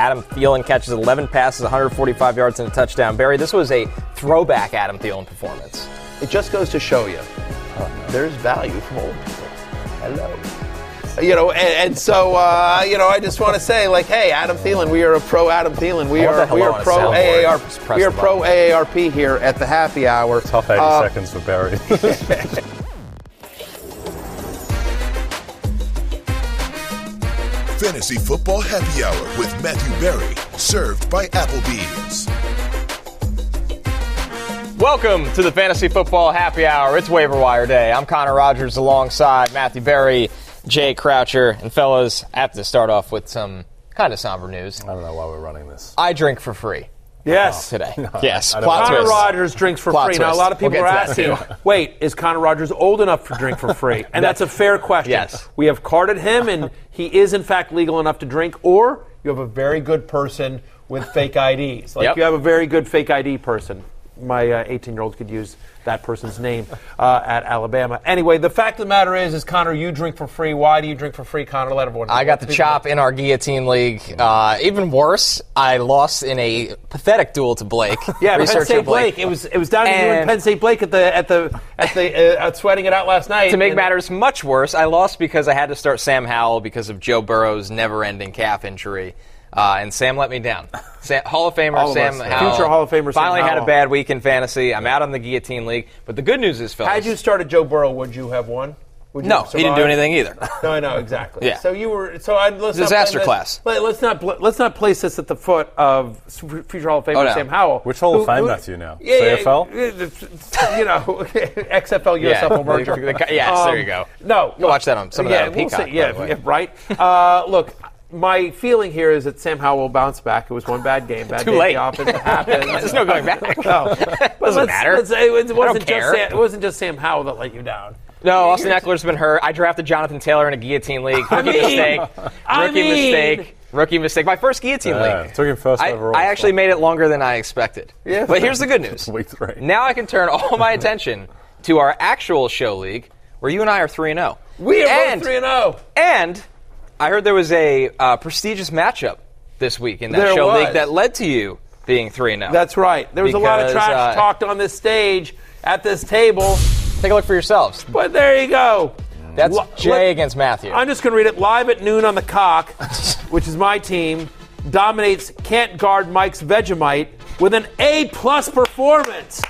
Adam Thielen catches 11 passes, 145 yards, and a touchdown. Barry, this was a throwback Adam Thielen performance. It just goes to show you there's value from old people. Hello. You know, and, and so uh, you know, I just want to say, like, hey, Adam Thielen, we are a pro Adam Thielen. We are we are pro soundboard. AAR. Just press We are pro. AARP here at the happy hour. Tough 80 Uh, seconds for Barry. Fantasy Football Happy Hour with Matthew Berry, served by Applebee's. Welcome to the Fantasy Football Happy Hour. It's waiver wire day. I'm Connor Rogers alongside Matthew Berry, Jay Croucher, and fellas. I have to start off with some kind of somber news. I don't know why we're running this. I drink for free Yes. Oh, today. yes, I don't plot. Connor twist. Rogers drinks for Plot free. Now, a lot of people We'll are get to that, asking, wait, is Connor Rogers old enough to drink for free? And that's a fair question. Yes. We have carded him, and he is, in fact, legal enough to drink, or you have a very good person with fake IDs. Like, Yep. you have a very good fake ID person. My 18 year old could use that person's name uh, at Alabama. Anyway, the fact of the matter is, is Connor, you drink for free. Why do you drink for free, Connor? Let everyone know. I got the chop in our guillotine league. Uh, even worse, I lost in a pathetic duel to Blake. Yeah, Penn State Blake. It was it was down to you and And- Penn State Blake at the at the at the uh, at sweating it out last night. To make And- matters much worse, I lost because I had to start Sam Howell because of Joe Burrow's never-ending calf injury, uh, and Sam let me down. Sam, Hall of Famer of Sam us. Howell, Future Hall of Famer Sam finally had a bad week in fantasy. I'm out on the guillotine league, but the good news is, fellas, Had you started Joe Burrow, would you have won? Would you no, have he didn't do anything either. No, I know exactly. Yeah. So you were. So I let's Disaster not blame class. This, let, us not let's not place this at the foot of future Hall of Famer Oh, no. Sam Howell. Which Hall of Fame Matthew now? Yeah, CFL? yeah, you know, XFL Yeah. USFL merger. The- the- yes, there you go. No, Go watch that on- some of yeah, that on we'll Peacock, see. Yeah, by yeah, right. Uh, look. My feeling here is that Sam Howell will bounce back. It was one bad game, bad Too day at late. the office. It happens. There's no going back. No. But Doesn't let's- matter. let's it was- it I don't just care. Sam, it wasn't just Sam Howell that let you down. No, Austin Ekeler's been hurt. I drafted Jonathan Taylor in a guillotine league. Rookie mean- mistake. I Rookie mean- mistake. Rookie mistake. My first guillotine Yeah, league. took him first I, overall. I actually made it longer than I expected. Yeah. But here's the good news. Week three. Now I can turn all my attention to our actual show league, where you and I are three and zero. We are and, three and oh. zero. And I heard there was a uh, prestigious matchup this week in that There show was. league that led to you being three and zero. That's right. There was a lot of trash uh, talked on this stage at this table, Take a look for yourselves. but there you go. That's Li- Jay let- against Matthew. I'm just going to read it live at noon on the cock, which is my team. Dominates can't guard Mike's Vegemite with an A plus performance.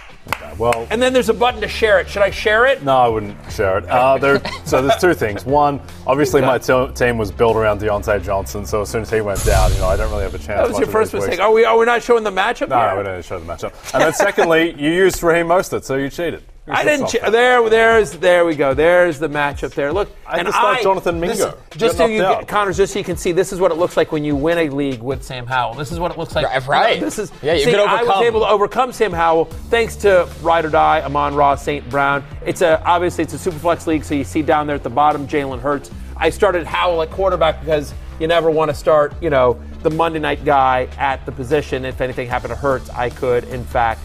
Well, And then there's a button to share it. Should I share it? no, I wouldn't share it. Uh, there, so there's two things. One, obviously my te- team was built around Diontae Johnson, so as soon as he went down, you know, I don't really have a chance. That was your first mistake. weeks. Are we? Are we not showing the matchup? No, here? we don't need show the matchup. And then secondly, you used Raheem Mostert, so you cheated. I didn't. Stop Ch- there, there's, there we go. There's the matchup there. Look, I and just like Jonathan this- Mingo. just Get so you, knocked out. Connors, just so you can see, this is what it looks like when you win a league with Sam Howell. This is what it looks like. Right, right. This is. Yeah, you see, could I was overcome. able to overcome Sam Howell thanks to Ride or Die, Amon Ross, St. Brown. It's a obviously it's a super flex league, so you see down there at the bottom Jalen Hurts. I started Howell at quarterback because you never want to start, you know, the Monday night guy at the position. If anything happened to Hurts, I could in fact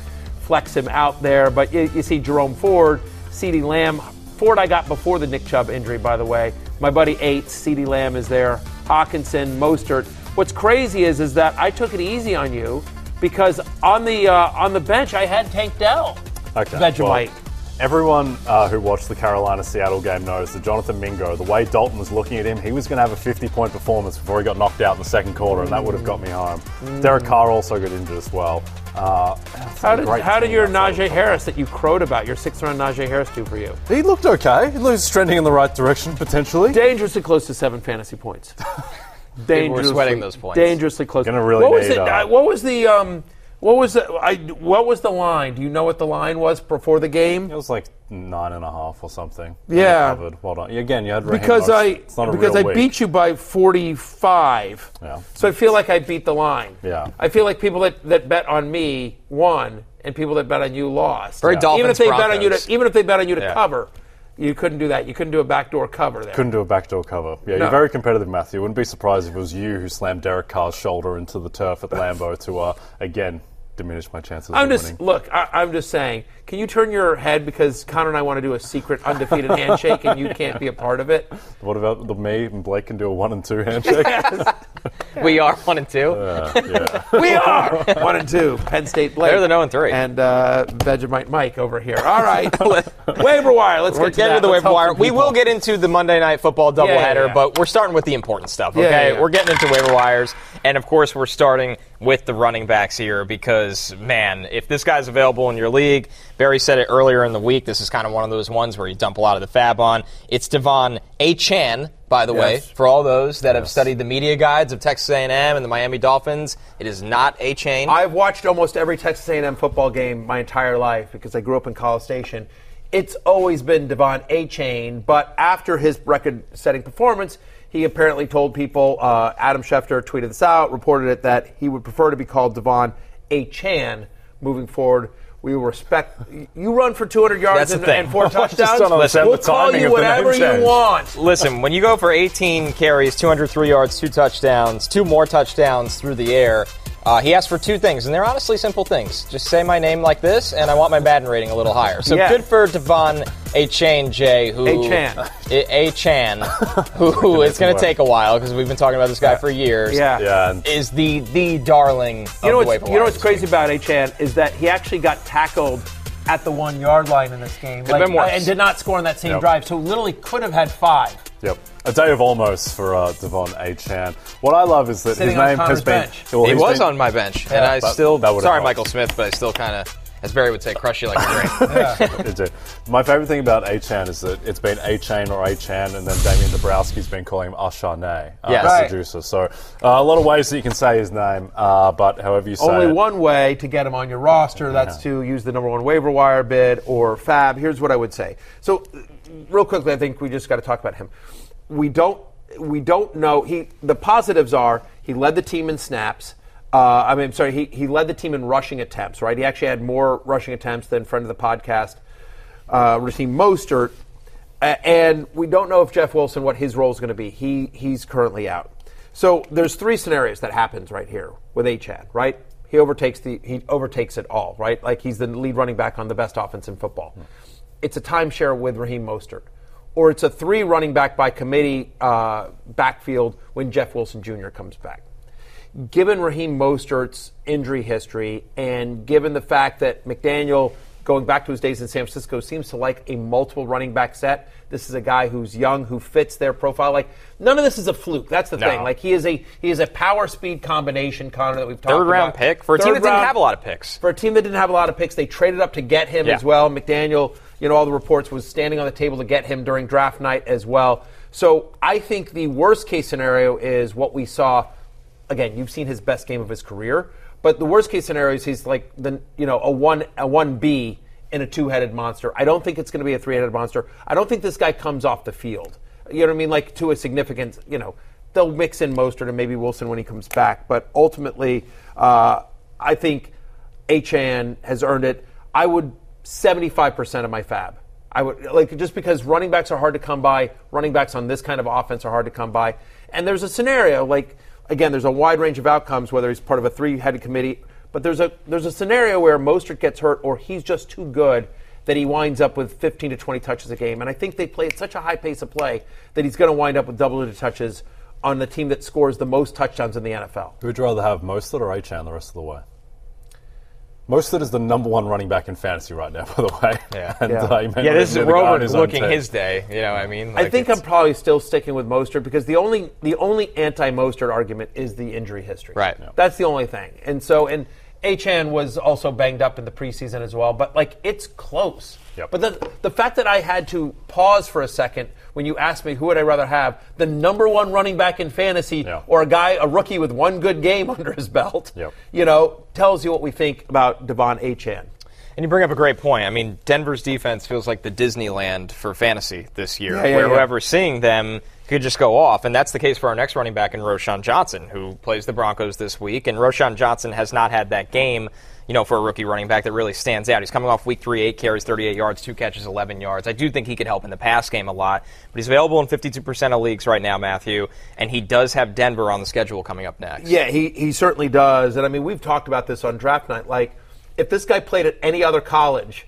flex him out there. But you, you see Jerome Ford, CeeDee Lamb. Ford I got before the Nick Chubb injury, by the way. My buddy eight, CeeDee Lamb is there. Hockenson, Mostert. What's crazy is is that I took it easy on you because on the uh, on the bench I had Tank Dell. Okay, Vegemite. well, Everyone uh, who watched the Carolina Seattle game knows that Jonathan Mingo, the way Dalton was looking at him, he was going to have a 50 point performance before he got knocked out in the second quarter, and that would have got me home. Derek Carr also got injured as well. Uh, How did, how did your Najee Harris that you crowed about, your sixth round Najee Harris, do for you? He looked okay. He was trending in the right direction, potentially. Dangerously close to seven fantasy points. dangerously sweating those points. Dangerously close. Gonna really what was it? uh, what was the um? What was the? I, what was the line? Do you know what the line was before the game? It was like nine and a half or something. Yeah. Covered. Well done. Again, you had Raheem Because Mostert. I It's not a because real I week. beat you by forty five. Yeah. So I feel like I beat the line. Yeah. I feel like people that, that bet on me won, and people that bet on you lost. Very dolphins. even if Dolphins they bet on you to even if they bet on you to Yeah. cover, you couldn't do that. You couldn't do a backdoor cover there. Couldn't do a backdoor cover. Yeah, No. you're very competitive, Matthew. Wouldn't be surprised if it was you who slammed Derek Carr's shoulder into the turf at Lambeau to, uh, again, diminish my chances I'm of just winning. look. I, I'm just saying. Can you turn your head because Connor and I want to do a secret undefeated handshake, and you can't be a part of it. What about the me and Blake can do a one and two handshake? We are one and two. Uh, yeah. We are one and two. Penn State Blake. They're the no and three. And uh, Vegemite Mike over here. All right. waiver wire. Let's We're get to to the waiver wire. We will get into the Monday Night Football doubleheader, Yeah, yeah, yeah. but we're starting with the important stuff. Yeah, Okay, yeah, yeah. we're getting into waiver wires, and of course, we're starting with the running backs here because, man, if this guy's available in your league, Barry said it earlier in the week. This is kind of one of those ones where you dump a lot of the fab on. It's Devon A. Chan, by the way, for all those that have studied the media guides of Texas A&M and the Miami Dolphins. It is not A. Chain. I've watched almost every Texas A&M football game my entire life because I grew up in College Station. It's always been Devon A. Chain, but after his record-setting performance, he apparently told people. Uh, Adam Schefter tweeted this out, reported it that he would prefer to be called Devon A. Chan moving forward. We respect you. Run for 200 yards and, and four touchdowns. we'll call you of the name whatever you want. Listen, when you go for 18 carries, 203 yards, two touchdowns, two more touchdowns through the air, uh, he asked for two things, and they're honestly simple things. Just say my name like this, and I want my Madden rating a little higher. So Yeah. good for Devon A. Chain J, who A. Chan. A. A. Chan, who, who it's going to take a while because we've been talking about this guy for years. Yeah. Yeah, is the the darling. You know of the what's waiver you know what's crazy week. about Achane is that he actually got tackled at the one yard line in this game, Could've been worse. and did not score on that same Yep. drive. So literally could have had five. Yep. A day of almost for uh, Devon A. Chan. What I love is that Sitting his on name Connor's has been. bench. well, He he's was been- on my bench, and I but still. that would've Sorry, helped. Michael Smith, but I still kind of, as Barry would say, crush you like a drink. It did. My favorite thing about A-Chan is that it's been A-Chain or A-Chan, and then Damien Dabrowski's been calling him Ashane, uh, Yes. the Right. producer. So uh, a lot of ways that you can say his name, uh, but however you say Only it. one way to get him on your roster. That's to use the number one waiver wire bid or Fab. Here's what I would say. So, uh, real quickly, I think we just got to talk about him. We don't we don't know. He the positives are he led the team in snaps. Uh, I mean, sorry, he, he led the team in rushing attempts. Right, he actually had more rushing attempts than friend of the podcast, uh, Raheem Mostert. And we don't know if Jeff Wilson what his role is going to be. He he's currently out. So there's three scenarios that happens right here with Achane, right? He overtakes the he overtakes it all, right? Like he's the lead running back on the best offense in football. It's a timeshare with Raheem Mostert, or it's a three running back by committee uh, backfield when Jeff Wilson Jr. comes back. Given Raheem Mostert's injury history, and given the fact that McDaniel, going back to his days in San Francisco, seems to like a multiple running back set. This is a guy who's young, who fits their profile. Like none of this is a fluke. That's the No. thing. Like he is a he is a power speed combination, Connor, that we've talked Third round about. pick for a team Third that didn't have a lot of picks. For a team that didn't have a lot of picks, they traded up to get him Yeah. as well. McDaniel, you know, all the reports was standing on the table to get him during draft night as well. So I think the worst case scenario is what we saw. Again, you've seen his best game of his career, but the worst case scenario is he's like the you know a one a one B in a two headed monster. I don't think it's going to be a three headed monster. I don't think this guy comes off the field. You know what I mean? Like to a significant you know they'll mix in Mostert and maybe Wilson when he comes back, but ultimately uh, I think Achane has earned it. I would 75% of my fab. I would like just because running backs are hard to come by, running backs on this kind of offense are hard to come by. And there's a scenario like again, there's a wide range of outcomes whether he's part of a three-headed committee, but there's a there's a scenario where Mostert gets hurt or he's just too good that he winds up with 15 to 20 touches a game. And I think they play at such a high pace of play that he's going to wind up with double-digit touches on the team that scores the most touchdowns in the NFL. Who would you rather have, Mostert or A-Chan the rest of the way? Mostert is the number one running back in fantasy right now, by the way. Yeah. and, Yeah. Uh, he Yeah, this is even be the guy Robert his looking team. his day. You know what I mean? I think I'm probably still sticking with Mostert because the only the only anti-Mostert argument is the injury history. Right. Yeah. That's the only thing. And so and Achan was also banged up in the preseason as well, but like it's close. Yep. But the the fact that I had to pause for a second when you asked me who would I rather have, the number one running back in fantasy Yeah. or a guy, a rookie with one good game under his belt, Yep. you know, tells you what we think about De'Von Achane. And you bring up a great point. I mean, Denver's defense feels like the Disneyland for fantasy this year, Yeah, yeah, where yeah. whoever's seeing them could just go off. And that's the case for our next running back in Roschon Johnson, who plays the Broncos this week. And Roschon Johnson has not had that game, you know, for a rookie running back that really stands out. He's coming off week three, eight carries, 38 yards, two catches, 11 yards. I do think he could help in the pass game a lot, but he's available in 52% of leagues right now, Matthew. And he does have Denver on the schedule coming up next. Yeah, he, he certainly does. And I mean, we've talked about this on draft night. Like, if this guy played at any other college,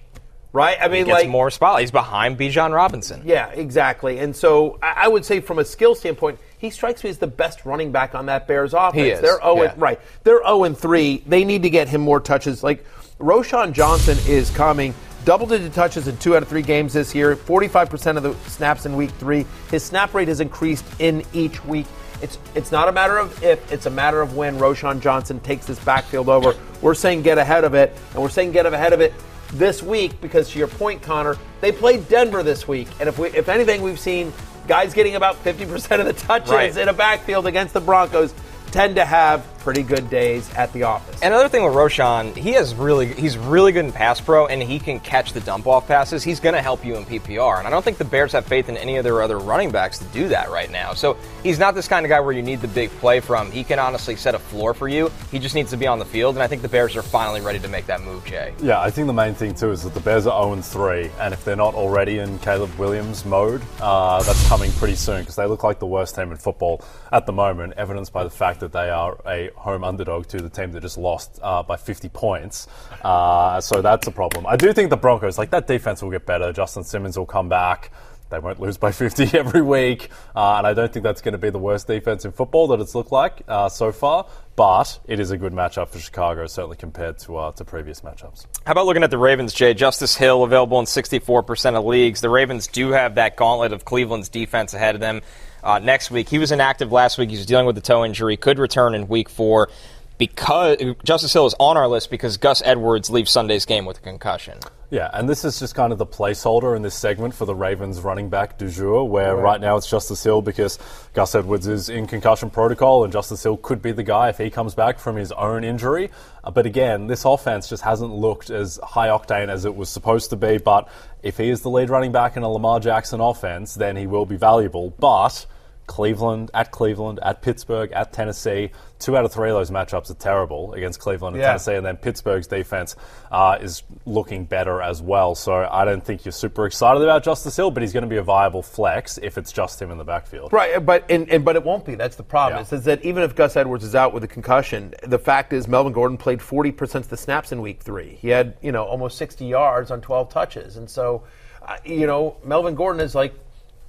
right? I He mean, gets like, more spotlight. He's behind Bijan Robinson. yeah, exactly. And so I, I would say, from a skill standpoint, he strikes me as the best running back on that Bears offense. He is, They're 0 yeah. right. They're 0 and 3. They need to get him more touches. Like, Roschon Johnson is coming. Double digit touches in two out of three games this year, 45% of the snaps in week three. His snap rate has increased in each week. It's it's not a matter of if, it's a matter of when Roschon Johnson takes this backfield over. We're saying get ahead of it, and we're saying get ahead of it this week because to your point, Connor, they played Denver this week. And if we if anything, we've seen guys getting about 50% of the touches Right. in a backfield against the Broncos tend to have pretty good days at the office. Another thing with Roschon, he has really he's really good in pass pro and he can catch the dump off passes. He's going to help you in PPR. And I don't think the Bears have faith in any of their other running backs to do that right now. So he's not this kind of guy where you need the big play from. He can honestly set a floor for you. He just needs to be on the field and I think the Bears are finally ready to make that move, Jay. Yeah, I think the main thing too is that the Bears are 0 3, and if they're not already in Caleb Williams mode, uh, that's coming pretty soon because they look like the worst team in football at the moment, evidenced by the fact that they are a home underdog to the team that just lost uh, by 50 points. Uh, so that's a problem. I do think the Broncos, like that defense, will get better. Justin Simmons will come back. They won't lose by 50 every week, uh, and I don't think that's going to be the worst defense in football that it's looked like uh, so far. But it is a good matchup for Chicago, certainly compared to uh, to previous matchups. How about looking at the Ravens, Jay? Justice Hill available in 64% of leagues. The Ravens do have that gauntlet of Cleveland's defense ahead of them uh, next week. He was inactive last week. He was dealing with a toe injury. Could return in week four. Because Justice Hill is on our list because Gus Edwards leaves Sunday's game with a concussion. Yeah, and this is just kind of the placeholder in this segment for the Ravens running back du jour, where right, now it's Justice Hill because Gus Edwards is in concussion protocol, and Justice Hill could be the guy if he comes back from his own injury. Uh, but again, this offense just hasn't looked as high octane as it was supposed to be. But if he is the lead running back in a Lamar Jackson offense, then he will be valuable. But Cleveland, at Cleveland, at Pittsburgh, at Tennessee. Two out of three of those matchups are terrible against Cleveland and Yeah. Tennessee, and then Pittsburgh's defense uh, is looking better as well. So I don't think you're super excited about Justice Hill, but he's going to be a viable flex if it's just him in the backfield. Right, but and, and but it won't be. That's the problem. Yeah. Is, that even if Gus Edwards is out with a concussion, the fact is Melvin Gordon played forty percent of the snaps in Week Three. He had you know almost sixty yards on twelve touches, and so uh, you know Melvin Gordon is like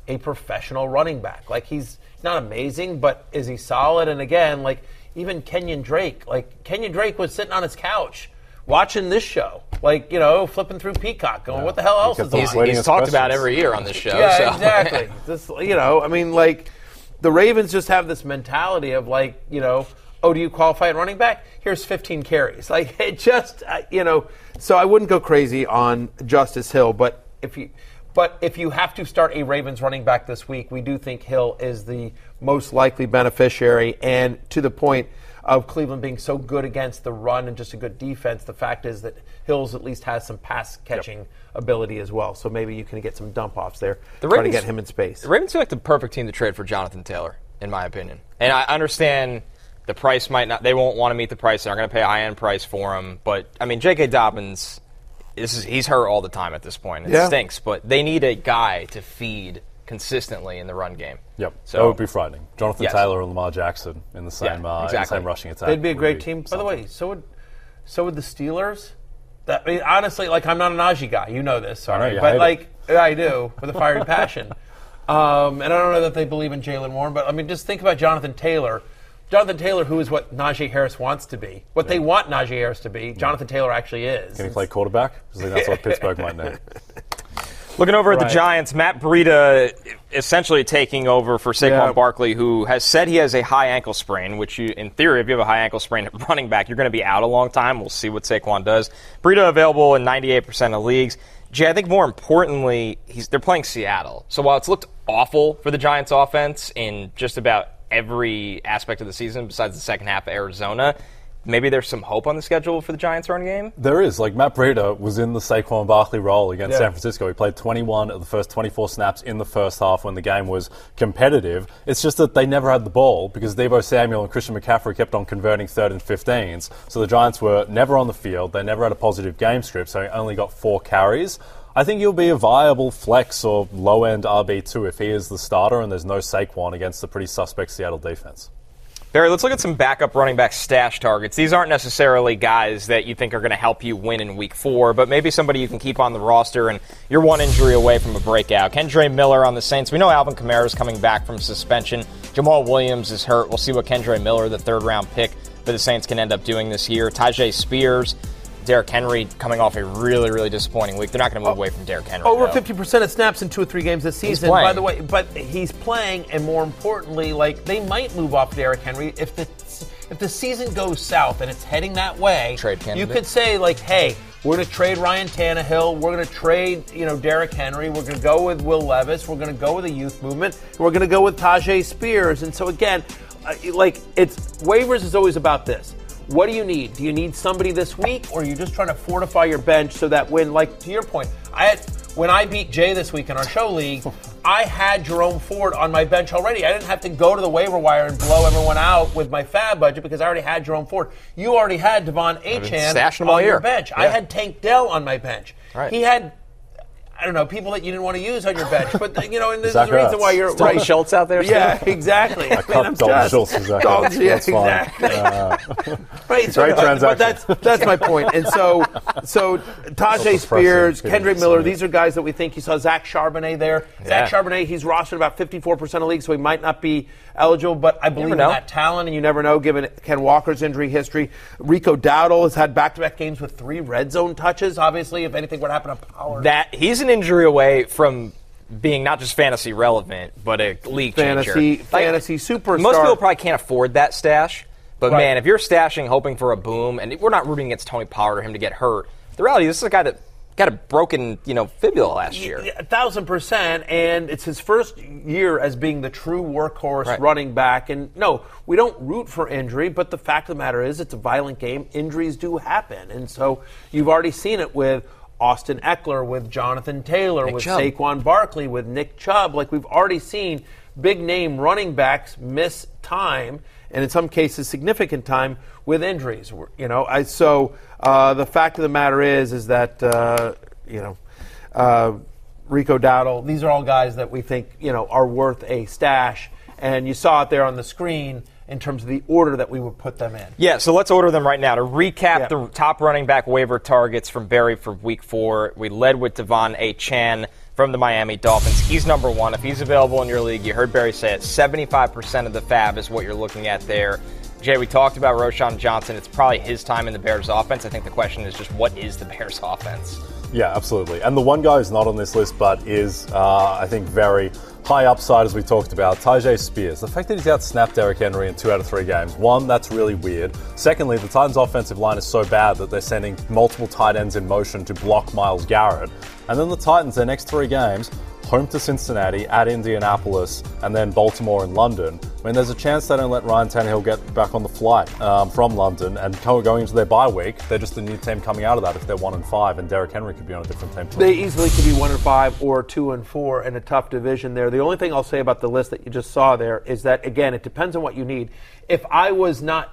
a professional running back. Like he's not amazing, but is he solid? And again, like even Kenyon Drake, like Kenyon Drake was sitting on his couch. Watching this show, like you know, flipping through Peacock, going, "What the hell else kept is on on?" He's, he's as talked about every year on this show. Yeah, so. exactly. This, you know, I mean, like the Ravens just have this mentality of like, you know, oh, do you qualify at running back? Here's 15 carries. Like it just, uh, you know. So I wouldn't go crazy on Justice Hill, but if you, but if you have to start a Ravens running back this week, we do think Hill is the most likely beneficiary, and to the point. Of Cleveland being so good against the run and just a good defense, the fact is that Hills at least has some pass catching ability as well. So maybe you can get some dump offs there. The try to Ravens- get him in space. The Ravens feel like the perfect team to trade for Jonathan Taylor, in my opinion. And I understand the price might not; they won't want to meet the price. They're going to pay a high end price for him. But I mean, J.K. Dobbins, this is he's hurt all the time at this point. It Yeah. stinks. But they need a guy to feed consistently in the run game. Yep, So that would be frightening. Jonathan Yes. Taylor and Lamar Jackson in the same, Yeah, uh, in the same rushing attack. They'd be a would great team. By the way, so would so would the Steelers. That, I mean, honestly, like I'm not a Najee guy. You know this, sorry, know, you but hate it. like I do with a fiery passion. Um, and I don't know that they believe in Jaylen Warren, but I mean, just think about Jonathan Taylor. Jonathan Taylor, who is what Najee Harris wants to be, what they want Najee Harris to be, Jonathan Taylor actually is. Can he play quarterback? That's what Pittsburgh might need. Looking over at the Giants, Matt Breida essentially taking over for Saquon Yeah. Barkley, who has said he has a high ankle sprain, which you, in theory, if you have a high ankle sprain at running back, you're going to be out a long time. We'll see what Saquon does. Breida available in 98% of leagues. Jay, I think more importantly, he's, they're playing Seattle. So while it's looked awful for the Giants offense in just about every aspect of the season besides the second half of Arizona, maybe there's some hope on the schedule for the Giants run game. There is. Like, Matt Breida was in the Saquon Barkley role against Yeah. San Francisco. He played 21 of the first 24 snaps in the first half when the game was competitive. It's just that they never had the ball because Deebo Samuel and Christian McCaffrey kept on converting third and 15s. So the Giants were never on the field. They never had a positive game script, so he only got four carries. I think he'll be a viable flex or low end RB2 if he is the starter and there's no Saquon against the pretty suspect Seattle defense. Barry, let's look at some backup running back stash targets. These aren't necessarily guys that you think are going to help you win in week four, but maybe somebody you can keep on the roster and you're one injury away from a breakout. Kendre Miller on the Saints. We know Alvin Kamara is coming back from suspension. Jamaal Williams is hurt. We'll see what Kendre Miller, the third round pick for the Saints, can end up doing this year. Tyjae Spears. Derrick Henry coming off a really, really disappointing week. They're not going to move away from Derrick Henry. Over fifty percent of snaps in two or three games this season. By the way, but he's playing, and more importantly, like they might move off Derrick Henry if the if the season goes south and it's heading that way. Trade You could say like, hey, we're going to trade Ryan Tannehill. We're going to trade, you know, Derrick Henry. We're going to go with Will Levis. We're going to go with the youth movement. We're going to go with Tyjae Spears. And so again, uh, like it's waivers is always about this. What do you need? Do you need somebody this week, or are you just trying to fortify your bench so that when, like to your point, I had when I beat Jay this week in our show league, I had Jerome Ford on my bench already. I didn't have to go to the waiver wire and blow everyone out with my fab budget because I already had Jerome Ford. You already had De'Von Achane on your bench. I had Tank Dell on my bench. Right. He had. I don't know people that you didn't want to use on your bench, but you know, and there's a reason why you're Dalton right. Schultz out there. Yeah, still? exactly. I cut Dalton Schultz for Zach Dalton, yeah, exactly. Uh, right, so Great but transaction. that's that's my point. And so, so Tyjae Spears. Kendrick Miller, these are guys that we think. You saw Zach Charbonnet there. Zach Charbonnet, he's rostered about 54% of leagues, so he might not be eligible. But I believe in know. that talent, and you never know given Ken Walker's injury history. Rico Dowdle has had back-to-back games with three red zone touches. Obviously, if anything were to happen to Pollard, that he's an injury away from being not just fantasy relevant, but a league Fantasy- changer. fantasy superstar. Most people probably can't afford that stash, but Right. man, if you're stashing hoping for a boom, and we're not rooting against Tony Pollard or him to get hurt, the reality is this is a guy that got a broken, you know, fibula last year. A thousand percent, and it's his first year as being the true workhorse Right. running back. And no, we don't root for injury, but the fact of the matter is, it's a violent game. Injuries do happen, and so you've already seen it with Austin Ekeler, with Jonathan Taylor, Nick with Chubb. Saquon Barkley, with Nick Chubb. Like we've already seen big name running backs miss time, and in some cases significant time with injuries. You know, I so uh, the fact of the matter is, is that uh, you know. Uh, Rico Dowdle. These are all guys that we think you know are worth a stash, and you saw it there on the screen in terms of the order that we would put them in. Yeah, so let's order them right now. To recap Yeah. the top running back waiver targets from Barry for week four, we led with Devon A. Chan from the Miami Dolphins. He's number one. If he's available in your league, you heard Barry say it, 75% of the fab is what you're looking at there. Jay, we talked about Roschon Johnson. It's probably his time in the Bears offense. I think the question is just what is the Bears offense? Yeah, absolutely. And the one guy who's not on this list, but is, uh, I think, very high upside, as we talked about, Tyjae Spears. The fact that he's outsnapped Derrick Henry in two out of three games, one, that's really weird. Secondly, the Titans' offensive line is so bad that they're sending multiple tight ends in motion to block Myles Garrett. And then the Titans, their next three games, home to Cincinnati, at Indianapolis, and then Baltimore and London. I mean, there's a chance they don't let Ryan Tannehill get back on the flight um, from London and going into their bye week. They're just a new team coming out of that if they're one and five, and Derrick Henry could be on a different team. too. They easily could be one and five or two and four in a tough division there. The only thing I'll say about the list that you just saw there is that again, it depends on what you need. If I was not,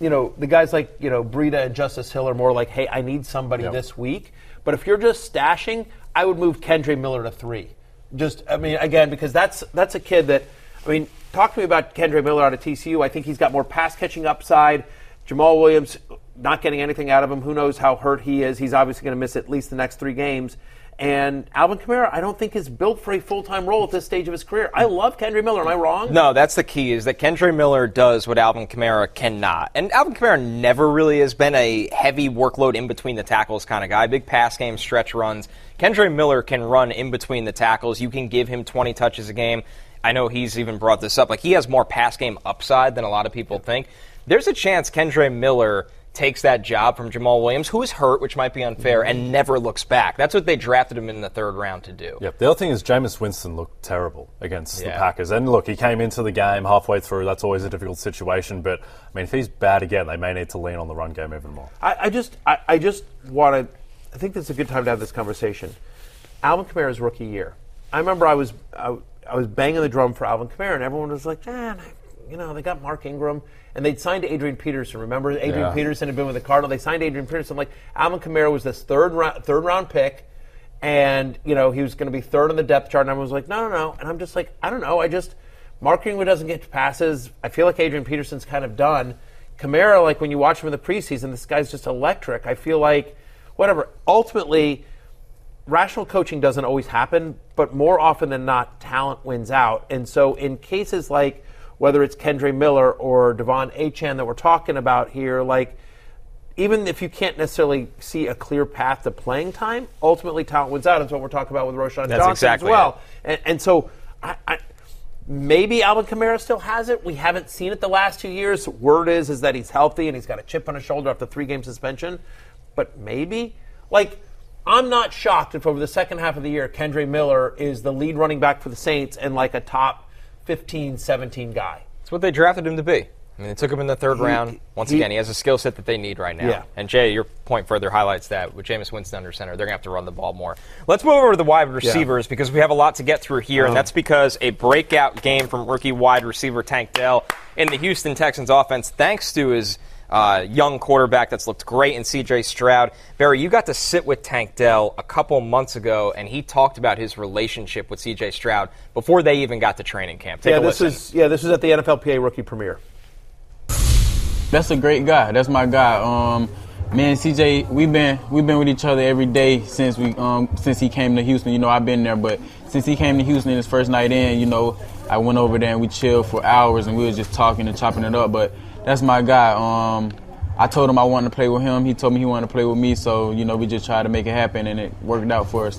you know, the guys like you know Breida and Justice Hill are more like, hey, I need somebody Yep. this week. But if you're just stashing, I would move Kendre Miller to three. Just, I mean, again, because that's that's a kid that, I mean, talk to me about Kendre Miller out of TCU. I think he's got more pass catching upside. Jamaal Williams, not getting anything out of him. Who knows how hurt he is? He's obviously going to miss at least the next three games. And Alvin Kamara, I don't think is built for a full time role at this stage of his career. I love Kendre Miller. Am I wrong? No, that's the key. Is that Kendre Miller does what Alvin Kamara cannot, and Alvin Kamara never really has been a heavy workload in between the tackles kind of guy. Big pass game, stretch runs. Kendre Miller can run in between the tackles. You can give him 20 touches a game. I know he's even brought this up. Like he has more pass game upside than a lot of people think. There's a chance Kendre Miller takes that job from Jamaal Williams, who is hurt, which might be unfair, and never looks back. That's what they drafted him in the third round to do. Yep. The other thing is Jameis Winston looked terrible against the Packers. And look, he came into the game halfway through. That's always a difficult situation. But I mean, if he's bad again, they may need to lean on the run game even more. I, I just I, I just want to. I think this is a good time to have this conversation. Alvin Kamara's rookie year. I remember I was I, I was banging the drum for Alvin Kamara, and everyone was like, "Man, you know, they got Mark Ingram, and they'd signed Adrian Peterson. Remember, Adrian Yeah. Peterson had been with the Cardinal. They signed Adrian Peterson. Like Alvin Kamara was this third round third round pick, and you know he was going to be third on the depth chart. And everyone was like, "No, no, no." And I'm just like, I don't know. I just Mark Ingram doesn't get passes. I feel like Adrian Peterson's kind of done. Kamara, like when you watch him in the preseason, this guy's just electric. I feel like, whatever. Ultimately, rational coaching doesn't always happen, but more often than not, talent wins out. And so, in cases like whether it's Kendre Miller or De'Von Achane that we're talking about here, like even if you can't necessarily see a clear path to playing time, ultimately talent wins out. That's what we're talking about with Roschon That's Johnson exactly as well. And, and so, I, I, maybe Alvin Kamara still has it. We haven't seen it the last two years. Word is is that he's healthy and he's got a chip on his shoulder after three game suspension. But maybe, like, I'm not shocked if over the second half of the year, Kendre Miller is the lead running back for the Saints and like a top 15, 17 guy. That's what they drafted him to be. I mean, they took him in the third He- round. Once he- again, he has a skill set that they need right now. Yeah. And Jay, your point further highlights that with Jameis Winston under center, they're going to have to run the ball more. Let's move over to the wide receivers because we have a lot to get through here, and that's because a breakout game from rookie wide receiver Tank Dell in the Houston Texans offense, thanks to his uh, young quarterback that's looked great in C.J. Stroud. Barry, you got to sit with Tank Dell a couple months ago, and he talked about his relationship with C.J. Stroud before they even got to training camp. Take yeah, a this listen. is yeah, this is at the NFLPA rookie premiere. That's a great guy. That's my guy. Um, man, CJ, we've been we've been with each other every day since we um since he came to Houston. You know, I've been there, but since he came to Houston his first night in, you know, I went over there and we chilled for hours and we were just talking and chopping it up. But that's my guy. Um, I told him I wanted to play with him. He told me he wanted to play with me. So you know, we just tried to make it happen, and it worked out for us.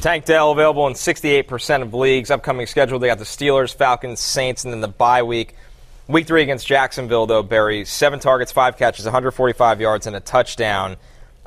Tank Dell available in 68% of leagues. Upcoming schedule, they got the Steelers, Falcons, Saints, and then the bye week. Week three against Jacksonville, though, Barry, seven targets, five catches, 145 yards, and a touchdown.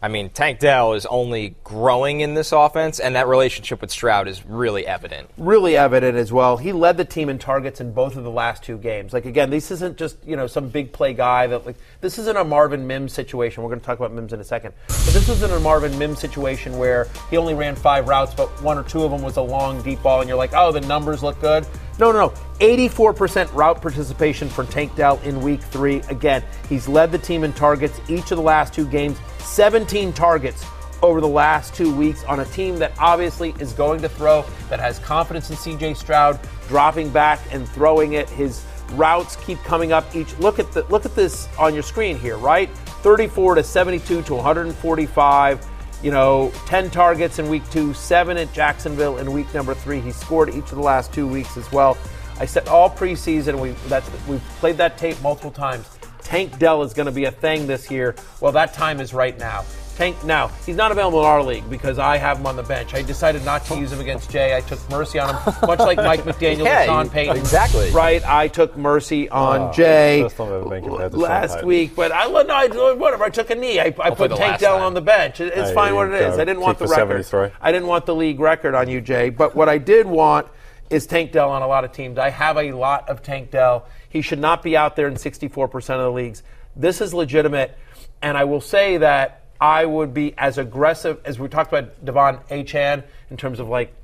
I mean, Tank Dell is only growing in this offense, and that relationship with Stroud is really evident. really evident as well. He led the team in targets in both of the last two games. Like again, this isn't just you know some big play guy that like this isn't a Marvin Mims situation. We're going to talk about Mims in a second, but this isn't a Marvin Mims situation where he only ran five routes, but one or two of them was a long deep ball, and you're like, oh, the numbers look good. No, no, no. 84% route participation for Tank Dell in week three. Again, he's led the team in targets each of the last two games, 17 targets over the last two weeks on a team that obviously is going to throw, that has confidence in CJ Stroud, dropping back and throwing it. His routes keep coming up each. Look at the look at this on your screen here, right? 34 to 72 to 145. You know, 10 targets in week two, seven at Jacksonville in week number three. He scored each of the last two weeks as well. I said all preseason. We that's we've played that tape multiple times. Tank Dell is going to be a thing this year. Well, that time is right now. Tank now he's not available in our league because I have him on the bench. I decided not to use him against Jay. I took mercy on him, much like Mike McDaniel Yeah, and Sean Payton. exactly. right. I took mercy on Oh, Jay first time I've ever been compared to Sean last week, but I no, I, whatever. I took a knee. I, I put Tank Dell on the bench. It- It's Hey, fine what it is. I didn't want the record. 73. I didn't want the league record on you, Jay. But what I did want is Tank Dell on a lot of teams. I have a lot of Tank Dell. He should not be out there in 64% of the leagues. This is legitimate, and I will say that I would be as aggressive as we talked about De'Von Achane in terms of like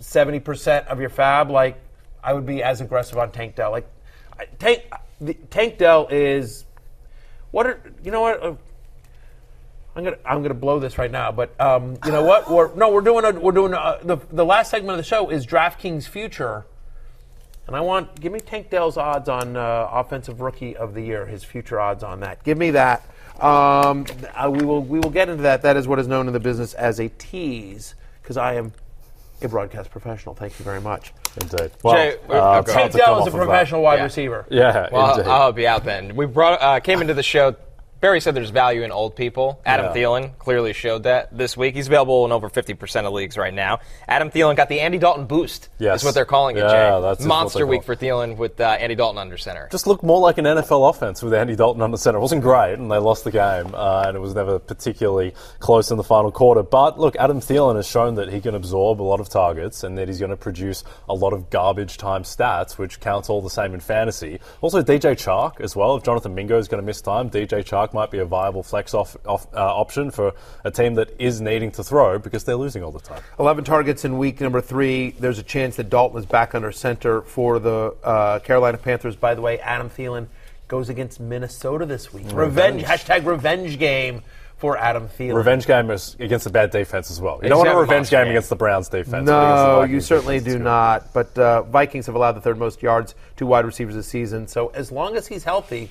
70% of your fab. Like I would be as aggressive on Tank Dell. Like Tank Tank Dell is what are you know what. Uh, I'm gonna I'm gonna blow this right now, but um, you know what? We're no, we're doing a, we're doing a, the the last segment of the show is DraftKings Future. And I want give me Tank Dell's odds on uh, offensive rookie of the year, his future odds on that. Give me that. Um, uh, we will we will get into that. That is what is known in the business as a tease, because I am a broadcast professional. Thank you very much. Indeed. Well, Jay, uh, it's go hard Tank to Dell is a off that. professional wide Yeah. receiver. Yeah, Well, indeed. I'll be out then. We brought uh, came into the show. Barry said there's value in old people. Adam Yeah. Thielen clearly showed that this week. He's available in over 50% of leagues right now. Adam Thielen got the Andy Dalton boost. Yes. That's what they're calling it, Yeah, Jay. that's Monster week for Thielen with uh, Andy Dalton under center. just looked more like an NFL offense with Andy Dalton under center. It wasn't great, and they lost the game, uh, and it was never particularly close in the final quarter. But look, Adam Thielen has shown that he can absorb a lot of targets and that he's going to produce a lot of garbage time stats, which counts all the same in fantasy. Also, DJ Chark as well. If Jonathan Mingo is going to miss time, DJ Chark might be a viable flex off, off, uh, option for a team that is needing to throw because they're losing all the time. 11 targets in week number three. There's a chance that Dalton is back under center for the uh, Carolina Panthers. By the way, Adam Thielen goes against Minnesota this week. Revenge. Hashtag revenge game for Adam Thielen. Revenge game is against a bad defense as well. You don't want a revenge game game. against the Browns defense. but against the No, you certainly do not. But uh, Vikings have allowed the third most yards to wide receivers this season. So as long as he's healthy,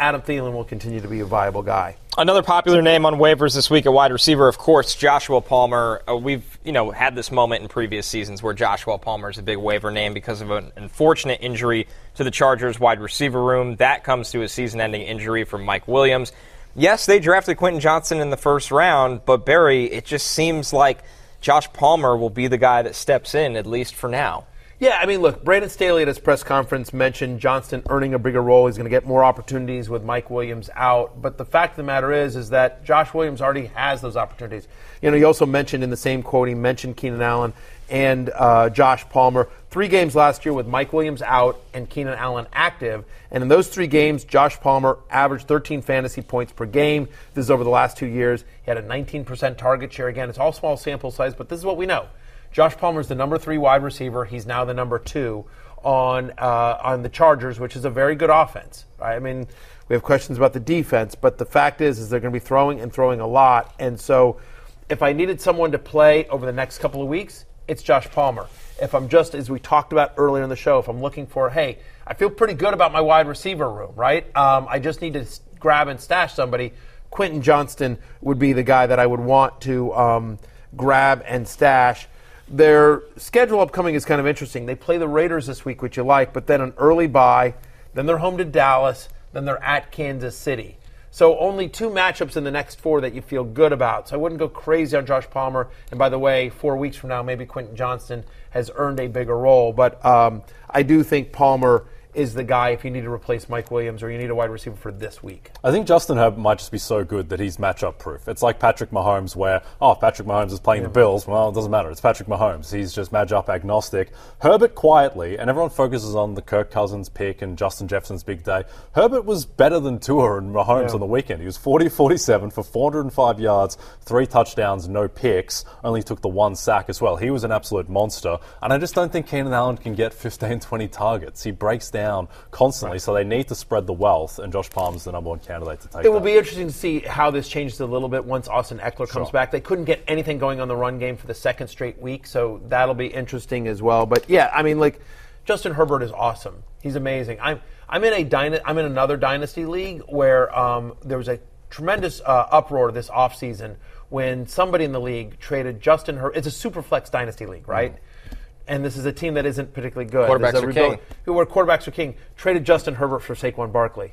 Adam Thielen will continue to be a viable guy. Another popular name on waivers this week at wide receiver, of course, Joshua Palmer. Uh, we've you know had this moment in previous seasons where Joshua Palmer is a big waiver name because of an unfortunate injury to the Chargers wide receiver room. That comes to a season-ending injury from Mike Williams. Yes, they drafted Quentin Johnston in the first round, but Barry, it just seems like Josh Palmer will be the guy that steps in at least for now. Yeah, I mean, look, Brandon Staley at his press conference mentioned Johnston earning a bigger role. He's going to get more opportunities with Mike Williams out. But the fact of the matter is, is that Josh Williams already has those opportunities. You know, he also mentioned in the same quote, he mentioned Keenan Allen and uh, Josh Palmer. Three games last year with Mike Williams out and Keenan Allen active. And in those three games, Josh Palmer averaged 13 fantasy points per game. This is over the last two years. He had a 19% target share. Again, it's all small sample size, but this is what we know. Josh Palmer's the number three wide receiver. He's now the number two on uh, on the Chargers, which is a very good offense. Right? I mean, we have questions about the defense, but the fact is, is they're going to be throwing and throwing a lot. And so, if I needed someone to play over the next couple of weeks, it's Josh Palmer. If I'm just, as we talked about earlier in the show, if I'm looking for, hey, I feel pretty good about my wide receiver room, right? Um, I just need to grab and stash somebody. Quentin Johnston would be the guy that I would want to um, grab and stash. Their schedule upcoming is kind of interesting. They play the Raiders this week, which you like, but then an early bye, then they're home to Dallas, then they're at Kansas City. So only two matchups in the next four that you feel good about. So I wouldn't go crazy on Josh Palmer. And by the way, four weeks from now, maybe Quentin Johnston has earned a bigger role. But um, I do think Palmer is the guy if you need to replace Mike Williams or you need a wide receiver for this week. I think Justin Herbert might just be so good that he's matchup proof. It's like Patrick Mahomes, where, oh, Patrick Mahomes is playing the Bills. Well, it doesn't matter. It's Patrick Mahomes. He's just matchup agnostic. Herbert quietly, and everyone focuses on the Kirk Cousins pick and Justin Jefferson's big day. Herbert was better than Tua and Mahomes on the weekend. He was 40 47 for 405 yards, three touchdowns, no picks, only took the one sack as well. He was an absolute monster. And I just don't think Keenan Allen can get 15, 20 targets. He breaks down constantly, so they need to spread the wealth, and Josh Palmer's the number one candidate to take It It will be interesting to see how this changes a little bit once Austin Ekeler comes Sure. back. They couldn't get anything going on the run game for the second straight week, so that'll be interesting as well. But yeah, I mean, like Justin Herbert is awesome. He's amazing. I'm I'm in a dyna- I'm in another dynasty league where um, there was a tremendous uh, uproar this offseason when somebody in the league traded Justin Herbert. It's a super flex dynasty league, right? And this is a team that isn't particularly good. Quarterbacks are rebuild- king. Who were quarterbacks are king. Traded Justin Herbert for Saquon Barkley,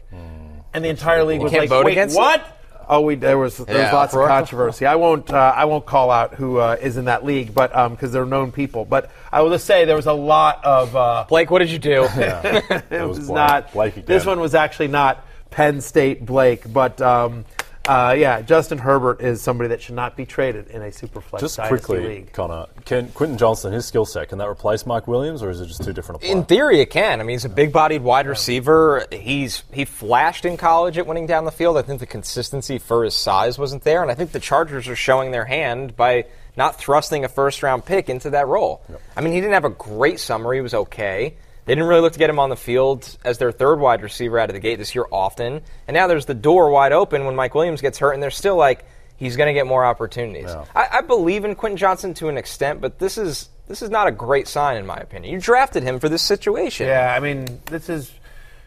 and the entire league was like, vote "Wait, against it?" what?" Oh, we there was there was lots of controversy. I won't uh, I won't call out who uh, is in that league, but because they're known people. But I will just say there was a lot of uh, Blake, what did you do? it, It was was, not Blake again. this one was actually not Penn State Blake, but um, uh, yeah, Justin Herbert is somebody that should not be traded in a super flex Just dynasty quickly, league. Connor, can Quentin Johnston, his skill set, can that replace Mike Williams, or is it just too different a? In theory, it can. I mean, he's a big-bodied wide receiver. He's he flashed in college at winning down the field. I think the consistency for his size wasn't there, and I think the Chargers are showing their hand by not thrusting a first-round pick into that role. I mean, he didn't have a great summer. He was okay. They didn't really look to get him on the field as their third wide receiver out of the gate this year often. And now there's the door wide open when Mike Williams gets hurt, and they're still like, he's going to get more opportunities. Yeah. I, I believe in Quentin Johnston to an extent, but this is this is not a great sign, in my opinion. You drafted him for this situation. Yeah, I mean, this is,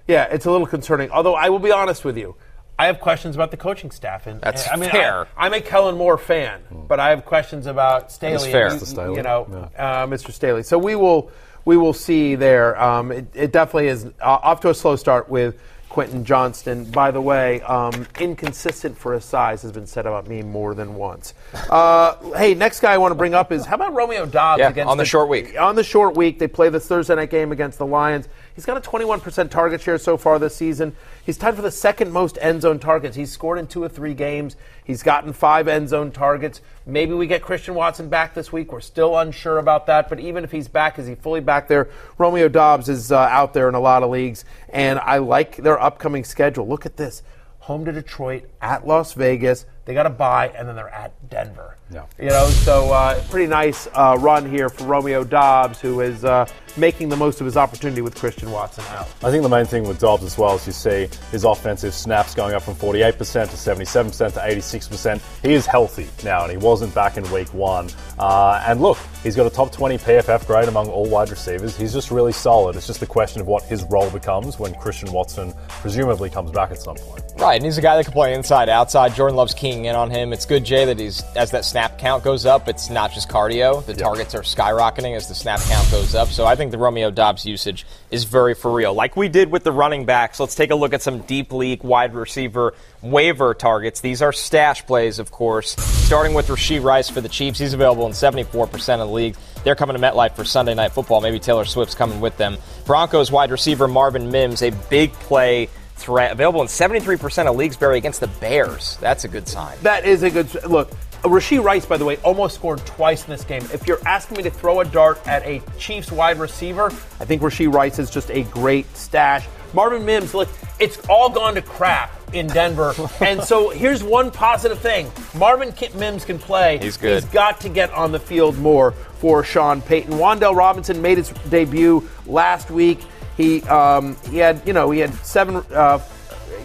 yeah, it's a little concerning. Although I will be honest with you, I have questions about the coaching staff. And That's I mean, fair. I, am a Kellen Moore fan, but I have questions about Staley. fair. and You, Staley, you know, uh, Mr. Staley. So we will we will see there. Um, it, it definitely is uh, off to a slow start with Quentin Johnston. By the way, um, inconsistent for his size has been said about me more than once. Uh, hey, next guy I want to bring up is how about Romeo Doubs Yeah, against on the short week. on the short week, they play this Thursday night game against the Lions. He's got a 21% target share so far this season. He's tied for the second most end zone targets. He's scored in two or three games. He's gotten five end zone targets. Maybe we get Christian Watson back this week. We're still unsure about that. But even if he's back, is he fully back there? Romeo Doubs is uh, out there in a lot of leagues. And I like their upcoming schedule. Look at this home to Detroit, at Las Vegas. They got a bye, and then they're at Denver. Yeah. You know, so uh, pretty nice uh, run here for Romeo Doubs, who is uh, making the most of his opportunity with Christian Watson out. I think the main thing with Doubs as well is you see his offensive snaps going up from 48% to 77% to 86%. He is healthy now, and he wasn't back in week one. Uh, and look, he's got a top 20 PFF grade among all wide receivers. He's just really solid. It's just a question of what his role becomes when Christian Watson presumably comes back at some point. Right, and he's a guy that can play inside, outside. Jordan loves keying in on him. It's good, Jay, that he's as that snap count goes up, it's not just cardio. The targets are skyrocketing as the snap count goes up. So I think the Romeo Doubs usage is very for real. Like we did with the running backs, let's take a look at some deep league wide receiver waiver targets. These are stash plays, of course. Starting with Rashee Rice for the Chiefs, he's available in 74% of the leagues. They're coming to MetLife for Sunday Night Football. Maybe Taylor Swift's coming with them. Broncos wide receiver Marvin Mims, a big play threat, available in 73% of leagues, Barry, against the Bears. That's a good sign. That is a good look. Rashee Rice, by the way, almost scored twice in this game. If you're asking me to throw a dart at a Chiefs wide receiver, I think Rashee Rice is just a great stash. Marvin Mims, look, it's all gone to crap in Denver. and so here's one positive thing Marvin Mims can play. He's good. He's got to get on the field more for Sean Payton. Wan'Dale Robinson made his debut last week. He um, he had you know he had seven. Uh,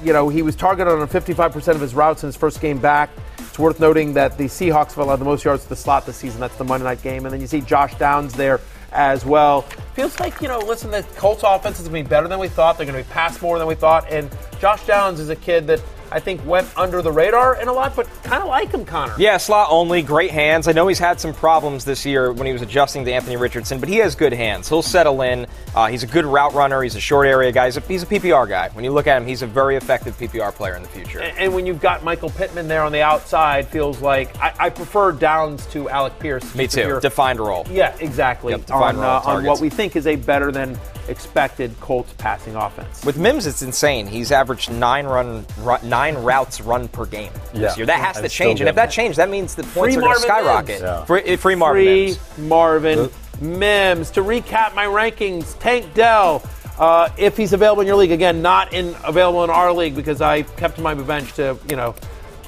you know he was targeted on 55% of his routes in his first game back. It's worth noting that the Seahawks have allowed the most yards to the slot this season. That's the Monday night game, and then you see Josh Downs there as well. Feels like you know, listen, the Colts offense is going to be better than we thought. They're going to be pass more than we thought, and Josh Downs is a kid that I think went under the radar in a lot, but kind of like him, Connor. Yeah, slot only, great hands. I know he's had some problems this year when he was adjusting to Anthony Richardson, but he has good hands. He'll settle in. Uh, he's a good route runner. He's a short area guy. He's a, he's a PPR guy. When you look at him, he's a very effective PPR player in the future. And, and when you've got Michael Pittman there on the outside, feels like I, I prefer Downs to Alec Pierce. Me too. Defined role. Yeah, exactly. Yep, on, uh, on what we think is a better than expected Colts passing offense. With Mims, it's insane. He's averaged nine run, run nine routes run per game this Yeah. year. That has And to still change, and if good. that changes, that means the points Free are going to Marvin skyrocket. Mims. Yeah. Free, free Marvin Free Mims. Marvin Mims. To recap my rankings, Tank Dell, uh, if he's available in your league, again, not in available in our league because I kept my bench to, you know,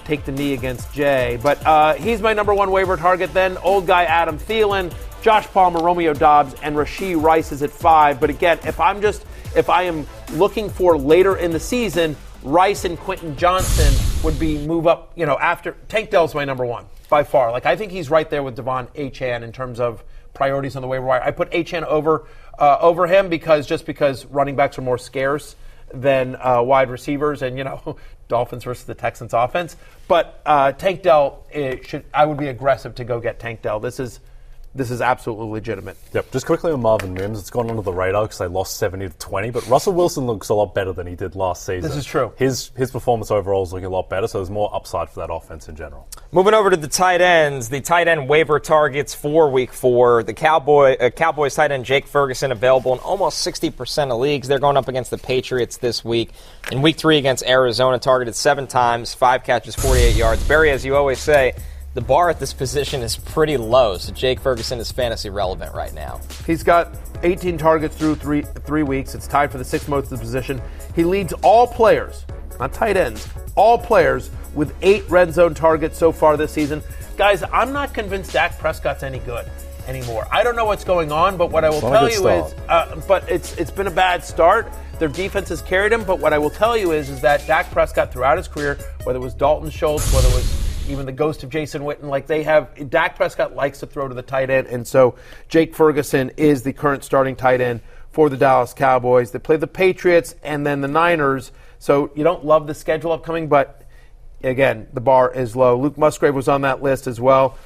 take the knee against Jay. But uh, he's my number one waiver target. Then old guy Adam Thielen, Josh Palmer, Romeo Doubs, and Rashee Rice is at five. But again, if I'm just if I am looking for later in the season, Rice and Quentin Johnston would be move up. You know, after Tank Dell's my number one by far. Like I think he's right there with De'Von Achane in terms of priorities on the waiver wire. I put Achane over uh, over him because just because running backs are more scarce than uh, wide receivers, and you know Dolphins versus the Texans offense. But uh, Tank Dell should I would be aggressive to go get Tank Dell. This is this is absolutely legitimate. Yep, just quickly on Marvin Mims, it's gone under the radar because they lost 70 to 20, but Russell Wilson looks a lot better than he did last season. This is true. His his performance overall is looking a lot better, so there's more upside for that offense in general. Moving over to the tight ends, the tight end waiver targets for week four. The Cowboy uh, Cowboys tight end Jake Ferguson available in almost 60% of leagues. They're going up against the Patriots this week. In week three against Arizona, targeted seven times, five catches, 48 yards. Barry, as you always say, the bar at this position is pretty low, so Jake Ferguson is fantasy relevant right now. He's got 18 targets through three three weeks. It's tied for the sixth most of the position. He leads all players, not tight ends, all players with eight red zone targets so far this season. Guys, I'm not convinced Dak Prescott's any good anymore. I don't know what's going on, but what I will tell good you is, start. uh, but it's it's been a bad start. Their defense has carried him, but what I will tell you is, is that Dak Prescott throughout his career, whether it was Dalton Schultz, whether it was even the ghost of Jason Witten. Like they have, Dak Prescott likes to throw to the tight end, and so Jake Ferguson is the current starting tight end for the Dallas Cowboys. They play the Patriots and then the Niners. So you don't love the schedule upcoming, but again, the bar is low. Luke Musgrave was on that list as well.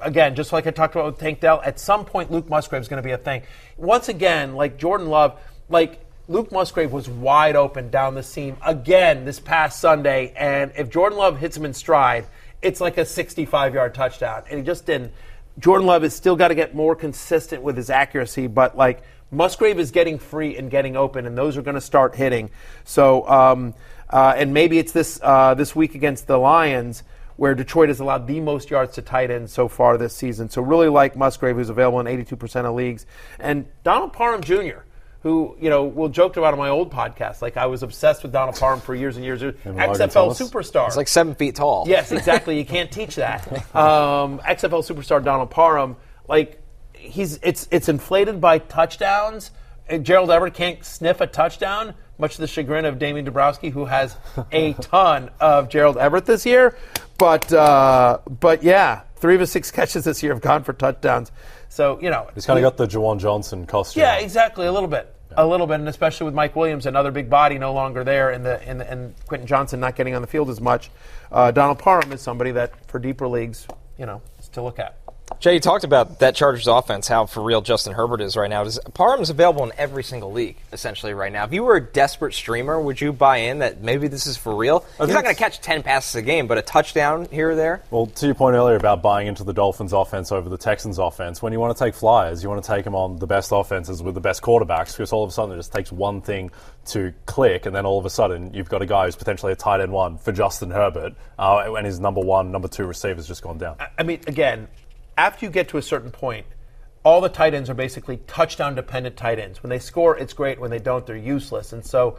Again, just like I talked about with Tank Dell, at some point Luke Musgrave is going to be a thing. Once again, like Jordan Love, like Luke Musgrave was wide open down the seam again this past Sunday, and if Jordan Love hits him in stride, it's like a 65 yard touchdown. And he just didn't. Jordan Love has still got to get more consistent with his accuracy, but like Musgrave is getting free and getting open, and those are going to start hitting. So, um, uh, and maybe it's this uh, this week against the Lions where Detroit has allowed the most yards to tight ends so far this season. So, really like Musgrave, who's available in 82% of leagues, and Donald Parham Jr who you know will joked about on my old podcast. Like I was obsessed with Donald Parham for years and years. XFL superstar. He's like seven feet tall. Yes, exactly. you can't teach that. Um, XFL superstar Donald Parham. Like he's it's it's inflated by touchdowns. And Gerald Everett can't sniff a touchdown, much to the chagrin of Damian Dabrowski, who has a ton of Gerald Everett this year. But uh, but yeah, three of his six catches this year have gone for touchdowns. So you know, he's kind of got the Juwan Johnson costume. Yeah, exactly, a little bit, yeah. a little bit, and especially with Mike Williams, another big body, no longer there, and the and, and Quentin Johnston not getting on the field as much. Uh, Donald Parham is somebody that for deeper leagues, you know, is to look at. Jay, you talked about that Chargers offense, how for real Justin Herbert is right now. Parham's available in every single league, essentially, right now. If you were a desperate streamer, would you buy in that maybe this is for real? He's not going to catch 10 passes a game, but a touchdown here or there? Well, to your point earlier about buying into the Dolphins offense over the Texans offense, when you want to take flyers, you want to take them on the best offenses with the best quarterbacks because all of a sudden it just takes one thing to click, and then all of a sudden you've got a guy who's potentially a tight end one for Justin Herbert, uh, and his number one, number two receivers just gone down. I mean, again, after you get to a certain point, all the tight ends are basically touchdown dependent tight ends. When they score, it's great. When they don't, they're useless. And so,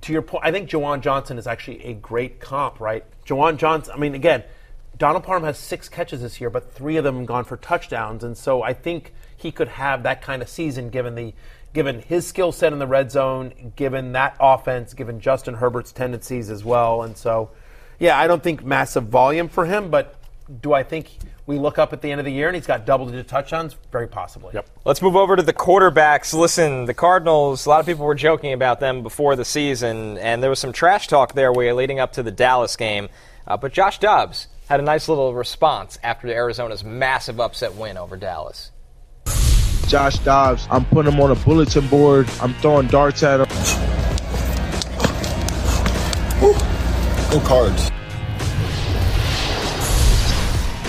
to your point, I think Juwan Johnson is actually a great comp, right? Juwan Johnson, I mean, again, Donald Parham has six catches this year, but three of them gone for touchdowns. And so I think he could have that kind of season given the given his skill set in the red zone, given that offense, given Justin Herbert's tendencies as well. And so, yeah, I don't think massive volume for him, but do I think we look up at the end of the year and he's got double digit touchdowns? Very possibly. Yep. Let's move over to the quarterbacks. Listen, the Cardinals, a lot of people were joking about them before the season, and there was some trash talk there way leading up to the Dallas game. Uh, but Josh Dobbs had a nice little response after Arizona's massive upset win over Dallas. Josh Dobbs, I'm putting him on a bulletin board. I'm throwing darts at him. Go cards.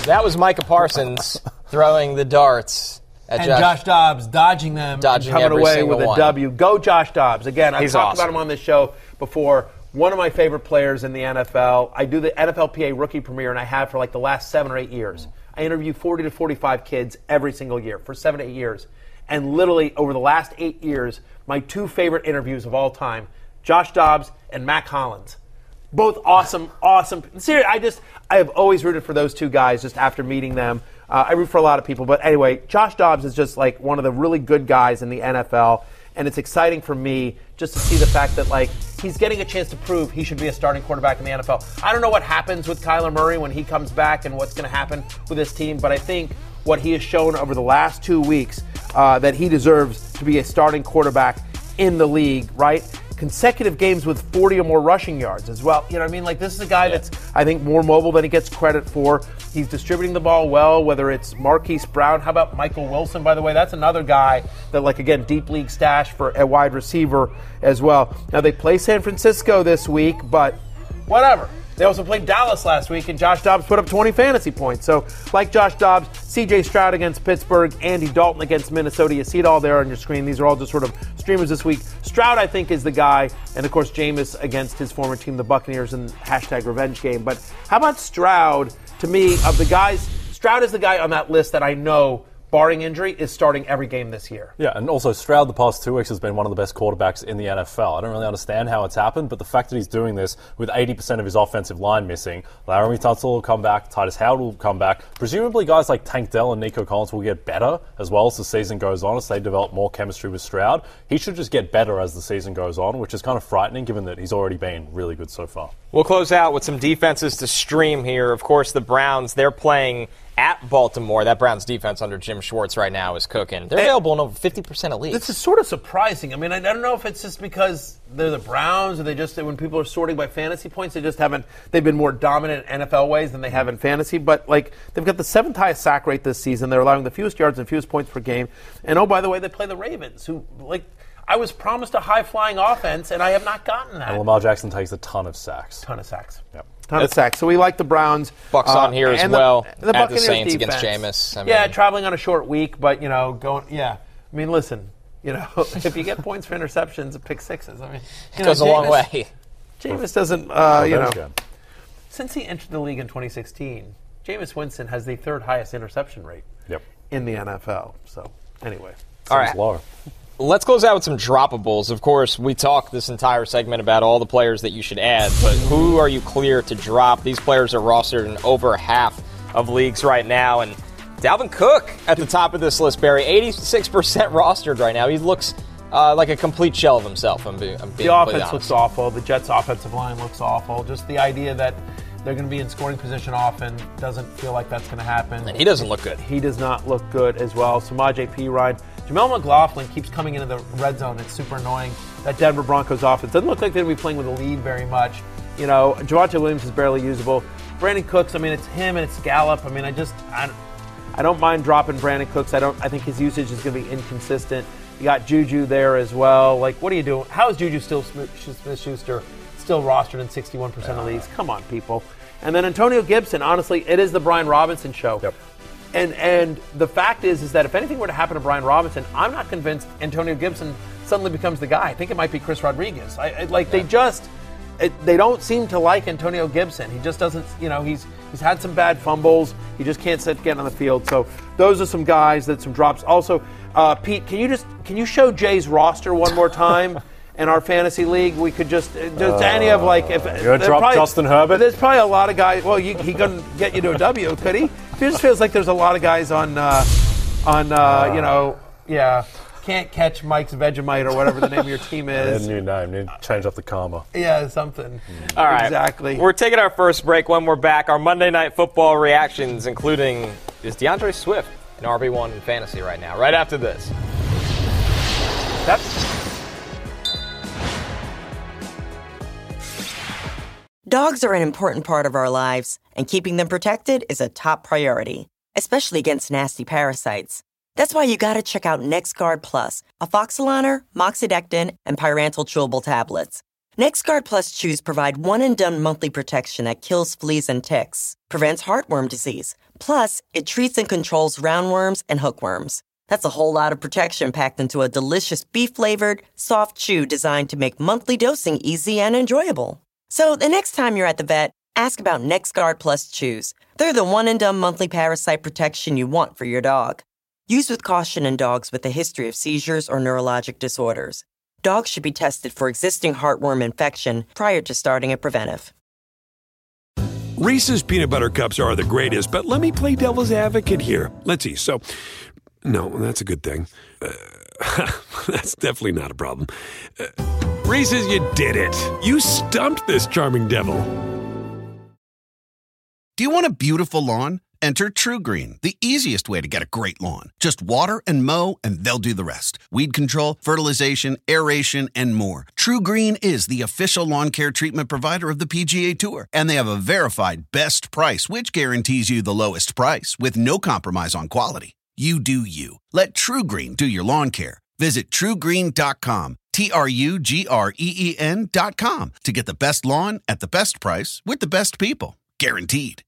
That was Micah Parsons throwing the darts at and Josh, Josh Dobbs dodging them, dodging coming away with a one. W. Go Josh Dobbs. Again, I've He's talked awesome. about him on this show before. One of my favorite players in the NFL. I do the NFLPA rookie premiere, and I have for like the last seven or eight years. I interview 40 to 45 kids every single year for seven to eight years. And literally, over the last eight years, my two favorite interviews of all time Josh Dobbs and Mack Hollins both awesome, awesome. Seriously, I just I have always rooted for those two guys. Just after meeting them, uh, I root for a lot of people. But anyway, Josh Dobbs is just like one of the really good guys in the NFL, and it's exciting for me just to see the fact that like he's getting a chance to prove he should be a starting quarterback in the NFL. I don't know what happens with Kyler Murray when he comes back and what's going to happen with this team, but I think what he has shown over the last two weeks uh, that he deserves to be a starting quarterback in the league, right? Consecutive games with 40 or more rushing yards as well. You know what I mean? Like, this is a guy yeah. that's, I think, more mobile than he gets credit for. He's distributing the ball well, whether it's Marquise Brown. How about Michael Wilson, by the way? That's another guy that, like, again, deep league stash for a wide receiver as well. Now, they play San Francisco this week, but whatever. They also played Dallas last week, and Josh Dobbs put up 20 fantasy points. So, like Josh Dobbs, CJ Stroud against Pittsburgh, Andy Dalton against Minnesota. You see it all there on your screen. These are all just sort of streamers this week. Stroud, I think, is the guy, and of course, Jameis against his former team, the Buccaneers, in hashtag revenge game. But how about Stroud? To me, of the guys, Stroud is the guy on that list that I know barring injury, is starting every game this year. Yeah, and also Stroud the past two weeks has been one of the best quarterbacks in the NFL. I don't really understand how it's happened, but the fact that he's doing this with 80% of his offensive line missing, Laremy Tunsil will come back, Tytus Howard will come back. Presumably, guys like Tank Dell and Nico Collins will get better as well as the season goes on, as they develop more chemistry with Stroud. He should just get better as the season goes on, which is kind of frightening given that he's already been really good so far. We'll close out with some defenses to stream here. Of course, the Browns, they're playing at Baltimore. That Browns defense under Jim Schwartz right now is cooking. They're available in over 50% of leagues. This is sort of surprising. I mean, I, I don't know if it's just because they're the Browns, or they just when people are sorting by fantasy points, they just haven't. They've been more dominant in NFL ways than they have in fantasy. But like they've got the seventh highest sack rate this season. They're allowing the fewest yards and fewest points per game. And oh, by the way, they play the Ravens, who like. I was promised a high flying offense, and I have not gotten that. And Lamar Jackson takes a ton of sacks. ton of sacks. Yep. Ton of sacks. So we like the Browns. Bucs Uh, on here as and the- well the at the Buccaneers Saints against. Jameis. I yeah, traveling on a short week, but you know, going. Yeah, I mean, listen. You know, if you get points for interceptions, pick sixes. I mean, you know, goes a long way. Jameis doesn't. Uh, you know, good. since he entered the league in 2016, Jameis Winston has the third highest interception rate Yep. in the NFL. So anyway, All Seems right. low. Let's close out with some droppables. Of course, we talked this entire segment about all the players that you should add, but who are you clear to drop? These players are rostered in over half of leagues right now, and Dalvin Cook at the top of this list, Barry, 86% rostered right now. He looks uh, like a complete shell of himself. I'm, being, I'm being the offense honest. looks awful. The Jets' offensive line looks awful. Just the idea that they're going to be in scoring position often doesn't feel like that's going to happen. And he doesn't look good. He does not look good as well. Samaj P. Ryan. Jaleel McLaughlin keeps coming into the red zone. It's super annoying. That Denver Broncos offense doesn't look like they're going to be playing with a lead very much. You know, Javonte Williams is barely usable. Brandin Cooks, I mean, it's him and it's Gallup. I mean, I just, I, I don't mind dropping Brandin Cooks. I don't. I think his usage is going to be inconsistent. You got Juju there as well. Like, what are you doing? How is Juju still Smith Schuster still rostered in 61% of leagues? Come on, people. And then Antonio Gibson. Honestly, it is the Brian Robinson show. Yep. And and the fact is is that if anything were to happen to Brian Robinson, I'm not convinced Antonio Gibson suddenly becomes the guy. I think it might be Chris Rodriguez. I, I- like they just it, they don't seem to like Antonio Gibson. He just doesn't. You know, he's he's had some bad fumbles. He just can't sit get on the field. So those are some guys that some drops. Also, uh, Pete, can you just can you show Jay's roster one more time? In our fantasy league, we could just just any of like if gonna drop probably- Justin Herbert? There's probably a lot of guys. Well, you, he couldn't get you to a W, could he? It just feels like there's a lot of guys on, uh, on uh, you know, yeah, can't catch Mike's Vegemite or whatever the name of your team Need a is. new name. Need to change up the karma. Yeah, something. All right. exactly. We're taking our first break. When we're back, our Monday Night Football reactions, including is D'Andre Swift an RB1 in fantasy right now, right after this. That's Dogs are an important part of our lives, and keeping them protected is a top priority, especially against nasty parasites. That's why you gotta check out NexGard Plus, Afoxolaner, Moxidectin, and Pyrantel chewable tablets. NexGard Plus chews provide one and done monthly protection that kills fleas and ticks, prevents heartworm disease. Plus, it treats and controls roundworms and hookworms. That's a whole lot of protection packed into a delicious beef flavored, soft chew designed to make monthly dosing easy and enjoyable. So the next time you're at the vet, ask about NexGard Plus Chews. They're the one and done monthly parasite protection you want for your dog. Use with caution in dogs with a history of seizures or neurologic disorders. Dogs should be tested for existing heartworm infection prior to starting a preventive. Reese's peanut butter cups are the greatest, but let me play devil's advocate here. Let's see. So, no, that's a good thing. Uh, that's definitely not a problem. Uh, Reese's, you did it. You stumped this charming devil. Do you want a beautiful lawn? Enter TruGreen, the easiest way to get a great lawn. Just water and mow, and they'll do the rest. Weed control, fertilization, aeration, and more. TruGreen is the official lawn care treatment provider of the PGA Tour, and they have a verified best price, which guarantees you the lowest price with no compromise on quality. You do you. Let TruGreen do your lawn care. Visit trugreen.com, T R U G R E E N.com to get the best lawn at the best price with the best people. Guaranteed.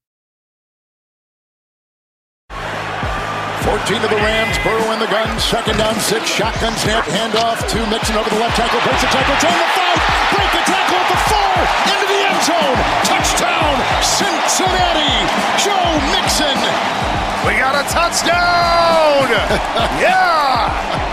14 to the Rams. Burrow in the gun. Second down, six. Shotgun snap. Handoff to Mixon over the left tackle. Breaks the tackle. Turn the five. Break the tackle at the four. Into the end zone. Touchdown, Cincinnati. Joe Mixon. We got a touchdown! yeah!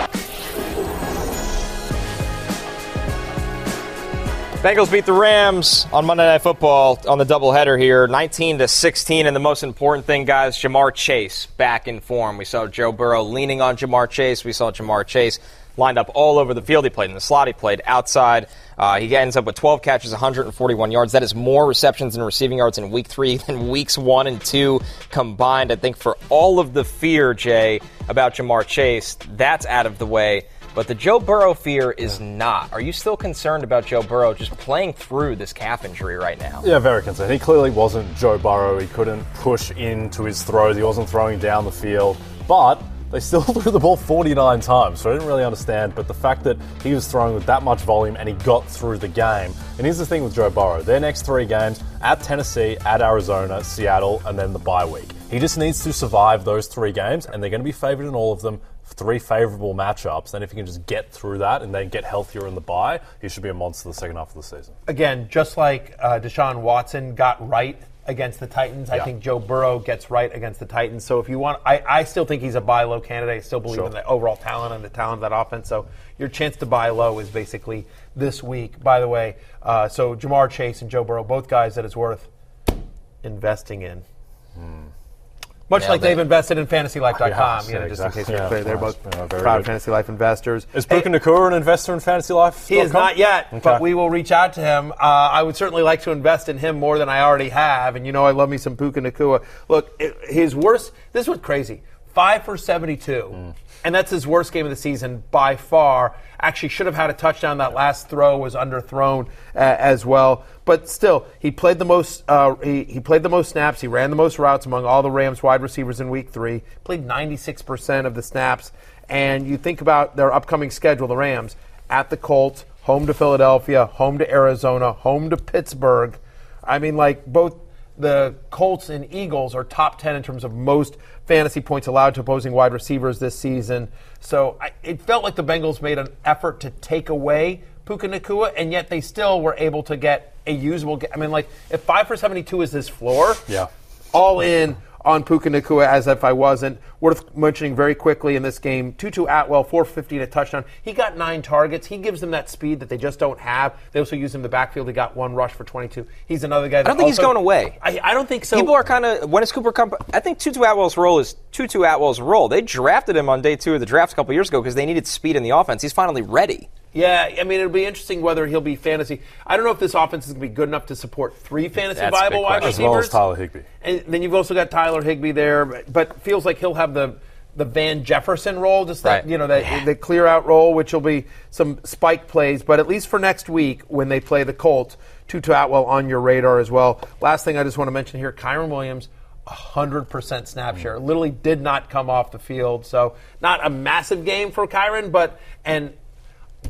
Bengals beat the Rams on Monday Night Football on the doubleheader here, 19 to 16. And the most important thing, guys, Ja'Marr Chase back in form. We saw Joe Burrow leaning on Ja'Marr Chase. We saw Ja'Marr Chase lined up all over the field. He played in the slot. He played outside. Uh, he ends up with 12 catches, 141 yards. That is more receptions and receiving yards in week three than weeks one and two combined. I think for all of the fear, Jay, about Ja'Marr Chase, that's out of the way. But the Joe Burrow fear is not. Are you still concerned about Joe Burrow just playing through this calf injury right now? Yeah, very concerned. He clearly wasn't Joe Burrow. He couldn't push into his throws. He wasn't throwing down the field. But they still threw the ball 49 times, so I didn't really understand. But the fact that he was throwing with that much volume and he got through the game. And here's the thing with Joe Burrow their next three games at Tennessee, at Arizona, Seattle, and then the bye week. He just needs to survive those three games, and they're going to be favored in all of them. Three favorable matchups. Then, if you can just get through that and then get healthier in the bye, he should be a monster the second half of the season. Again, just like uh, Deshaun Watson got right against the Titans, I think Joe Burrow gets right against the Titans. So if you want, I, I still think he's a buy low candidate. I still believe Sure. in the overall talent and the talent of that offense. So your chance to buy low is basically this week. By the way, uh, so Ja'Marr Chase and Joe Burrow, both guys that it's worth investing in. Much like it. they've invested in FantasyLife.com, Yes, you know, yeah, just in case you're Yeah, clear. They're both. Yeah, very proud good. Fantasy Life investors. Is Puka Nacua an investor in Fantasy Life? He is not yet, but we will reach out to him. Uh, I would certainly like to invest in him more than I already have. And you know, I love me some Puka Nacua. Look, it, his worst. This was crazy. Five for seventy-two, and that's his worst game of the season by far. Actually, should have had a touchdown. That last throw was underthrown uh, as well. But still, he played the most. Uh, he, he played the most snaps. He ran the most routes among all the Rams wide receivers in Week Three. Played ninety-six percent of the snaps. And you think about their upcoming schedule, the Rams at the Colts, home to Philadelphia, home to Arizona, home to Pittsburgh. I mean, like both the Colts and Eagles are top 10 in terms of most fantasy points allowed to opposing wide receivers this season. So I, it felt like the Bengals made an effort to take away Puka Nacua, and yet they still were able to get a usable. I mean, like if five for 72 is his floor, Yeah. all in on Puka Nacua as if I wasn't. Worth mentioning very quickly in this game, Tutu Atwell, 450 and a touchdown. He got nine targets. He gives them that speed that they just don't have. They also use him in the backfield. He got one rush for 22. He's another guy that I don't think he's going away. I, I don't think so. People are kind of when is Cooper come? I think Tutu Atwell's role is Tutu Atwell's role. They drafted him on day two of the draft a couple years ago because they needed speed in the offense. He's finally ready. Yeah, I mean, it'll be interesting whether he'll be fantasy. I don't know if this offense is going to be good enough to support three fantasy That's viable wide question. As well as receivers. Tyler Higbee. And then you've also got Tyler Higbee there, but, but feels like he'll have the the Van Jefferson role, just that Right. you know that the clear out role, which will be some spike plays. But at least for next week when they play the Colts, Tutu Atwell on your radar as well. Last thing I just want to mention here: Kyren Williams. 100% snap share. Literally did not come off the field. So, not a massive game for Kyren, but, and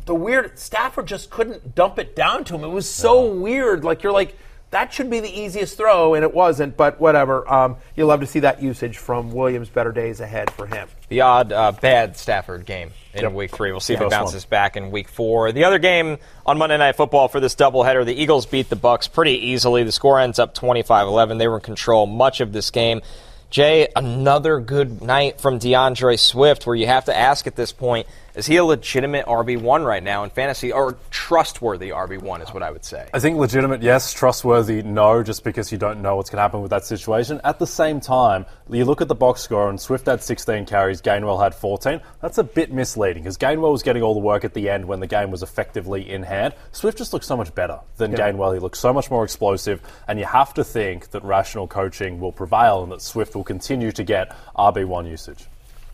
the weird Stafford just couldn't dump it down to him. It was so weird. Like you're like that should be the easiest throw, and it wasn't. But whatever. Um, you'll love to see that usage from Williams. Better days ahead for him. The odd uh, bad Stafford game in Yep. week three. We'll see if First it one. bounces back in week four. The other game on Monday Night Football for this doubleheader, the Eagles beat the Bucs pretty easily. The score ends up 25-11. They were in control much of this game. Jay, another good night from D'Andre Swift, where you have to ask at this point, is he a legitimate RB1 right now in fantasy, or trustworthy RB1 is what I would say? I think legitimate, yes. Trustworthy, no, just because you don't know what's going to happen with that situation. At the same time, you look at the box score and Swift had 16 carries, Gainwell had 14. That's a bit misleading because Gainwell was getting all the work at the end when the game was effectively in hand. Swift just looks so much better than Gainwell. He looks so much more explosive, and you have to think that rational coaching will prevail and that Swift will continue to get RB1 usage.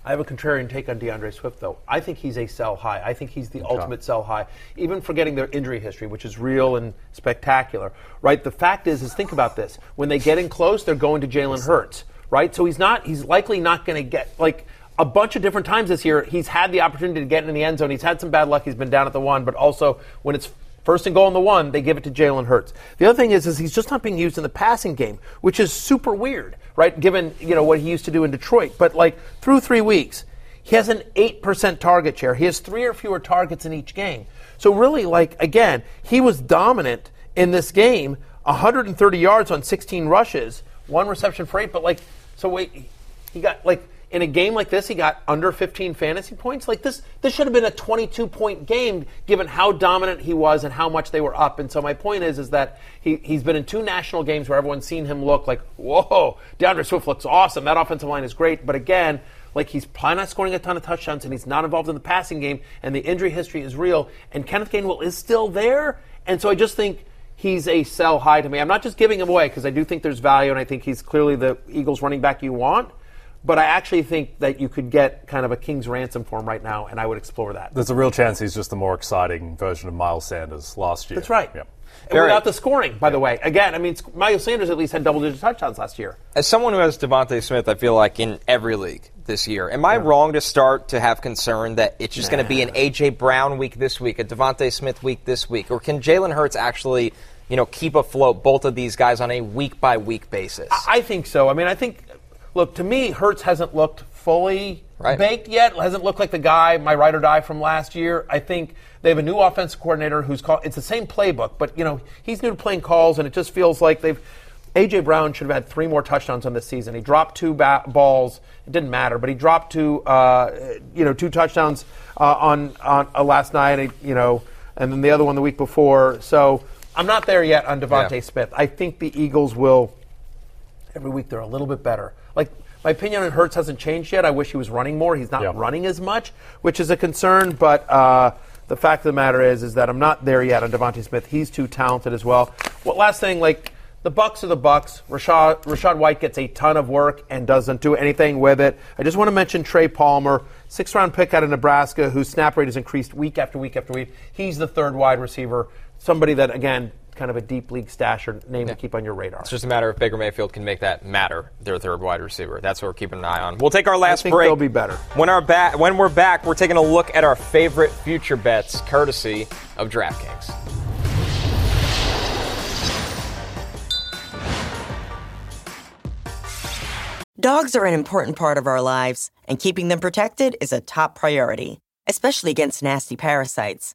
I have a contrarian take on D'Andre Swift, though. I think he's a sell high. I think he's the ultimate sell high, even forgetting their injury history, which is real and spectacular. Right? The fact is, is think about this: when they get in close, they're going to Jalen Hurts. Right? So he's not. He's likely not going to get like a bunch of different times this year. He's had the opportunity to get in the end zone. He's had some bad luck. He's been down at the one, but also when it's First and goal on the one, they give it to Jalen Hurts. The other thing is, is he's just not being used in the passing game, which is super weird, right? Given you know what he used to do in Detroit. But like through three weeks, he has an eight percent target share. He has three or fewer targets in each game. So really, like again, he was dominant in this game. 130 yards on 16 rushes, one reception for eight. But like, so wait, he got like in a game like this, he got under 15 fantasy points. Like this, this should have been a 22 point game, given how dominant he was and how much they were up. And so my point is, is that he he's been in two national games where everyone's seen him look like, whoa, D'Andre Swift looks awesome. That offensive line is great. But again, like he's probably not scoring a ton of touchdowns and he's not involved in the passing game and the injury history is real. And Kenneth Gainwell is still there. And so I just think he's a sell high to me. I'm not just giving him away because I do think there's value and I think he's clearly the Eagles running back you want. But I actually think that you could get kind of a king's ransom for him right now, and I would explore that. There's a real chance he's just the more exciting version of Miles Sanders last year. That's right. Yep. And without the scoring, by the way. Again, I mean, Miles Sanders at least had double digit touchdowns last year. As someone who has DeVonta Smith, I feel like in every league this year, am I wrong to start to have concern that it's just going to be an A.J. Brown week this week, a DeVonta Smith week this week? Or can Jalen Hurts actually, you know, keep afloat both of these guys on a week by week basis? I think so. I mean, I think, look, to me, Hurts hasn't looked fully Right. baked yet. Hasn't looked like the guy, my ride or die from last year. I think they have a new offensive coordinator who's called. It's the same playbook, but you know he's new to playing calls, and it just feels like they've. AJ Brown should have had three more touchdowns on this season. He dropped two ba- balls. It didn't matter, but he dropped two. Uh, you know, two touchdowns uh, on on uh, last night. and You know, and then the other one the week before. So I'm not there yet on DeVonta Yeah. Smith. I think the Eagles will every week they're a little bit better. Like my opinion on Hurts hasn't changed yet. I wish he was running more. He's not Yeah. running as much, which is a concern. But uh, the fact of the matter is, is that I'm not there yet on DeVonta Smith. He's too talented as well. Well, last thing, like the Bucs are the Bucs. Rachaad Rachaad White gets a ton of work and doesn't do anything with it. I just want to mention Trey Palmer, six round pick out of Nebraska, whose snap rate has increased week after week after week. He's the third wide receiver. Somebody that again. Kind of a deep league stasher name to keep on your radar. It's just a matter if Baker Mayfield can make that matter, their third wide receiver. That's what we're keeping an eye on. We'll take our last think break. they'll be better. When, our ba- when we're back, we're taking a look at our favorite future bets, courtesy of DraftKings. Dogs are an important part of our lives, and keeping them protected is a top priority, especially against nasty parasites.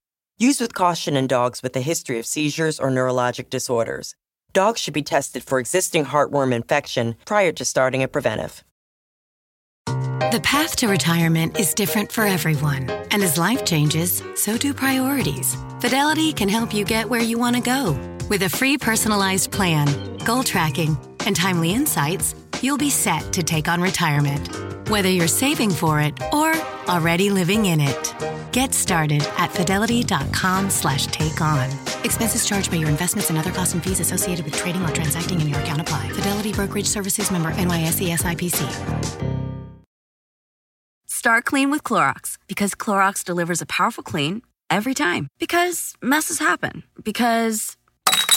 Use with caution in dogs with a history of seizures or neurologic disorders. Dogs should be tested for existing heartworm infection prior to starting a preventive. The path to retirement is different for everyone. And as life changes, so do priorities. Fidelity can help you get where you want to go. With a free personalized plan, goal tracking, and timely insights, you'll be set to take on retirement. Whether you're saving for it or already living in it. Get started at fidelity.com slash take on. Expenses charged by your investments and other costs and fees associated with trading or transacting in your account apply. Fidelity Brokerage Services member NYSE SIPC. Start clean with Clorox because Clorox delivers a powerful clean every time. Because messes happen. Because.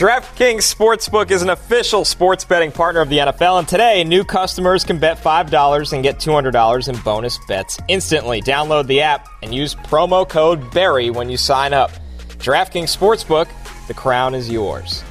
DraftKings Sportsbook is an official sports betting partner of the NFL, and today new customers can bet $5 and get $200 in bonus bets instantly. Download the app and use promo code BERRY when you sign up. DraftKings Sportsbook, the crown is yours.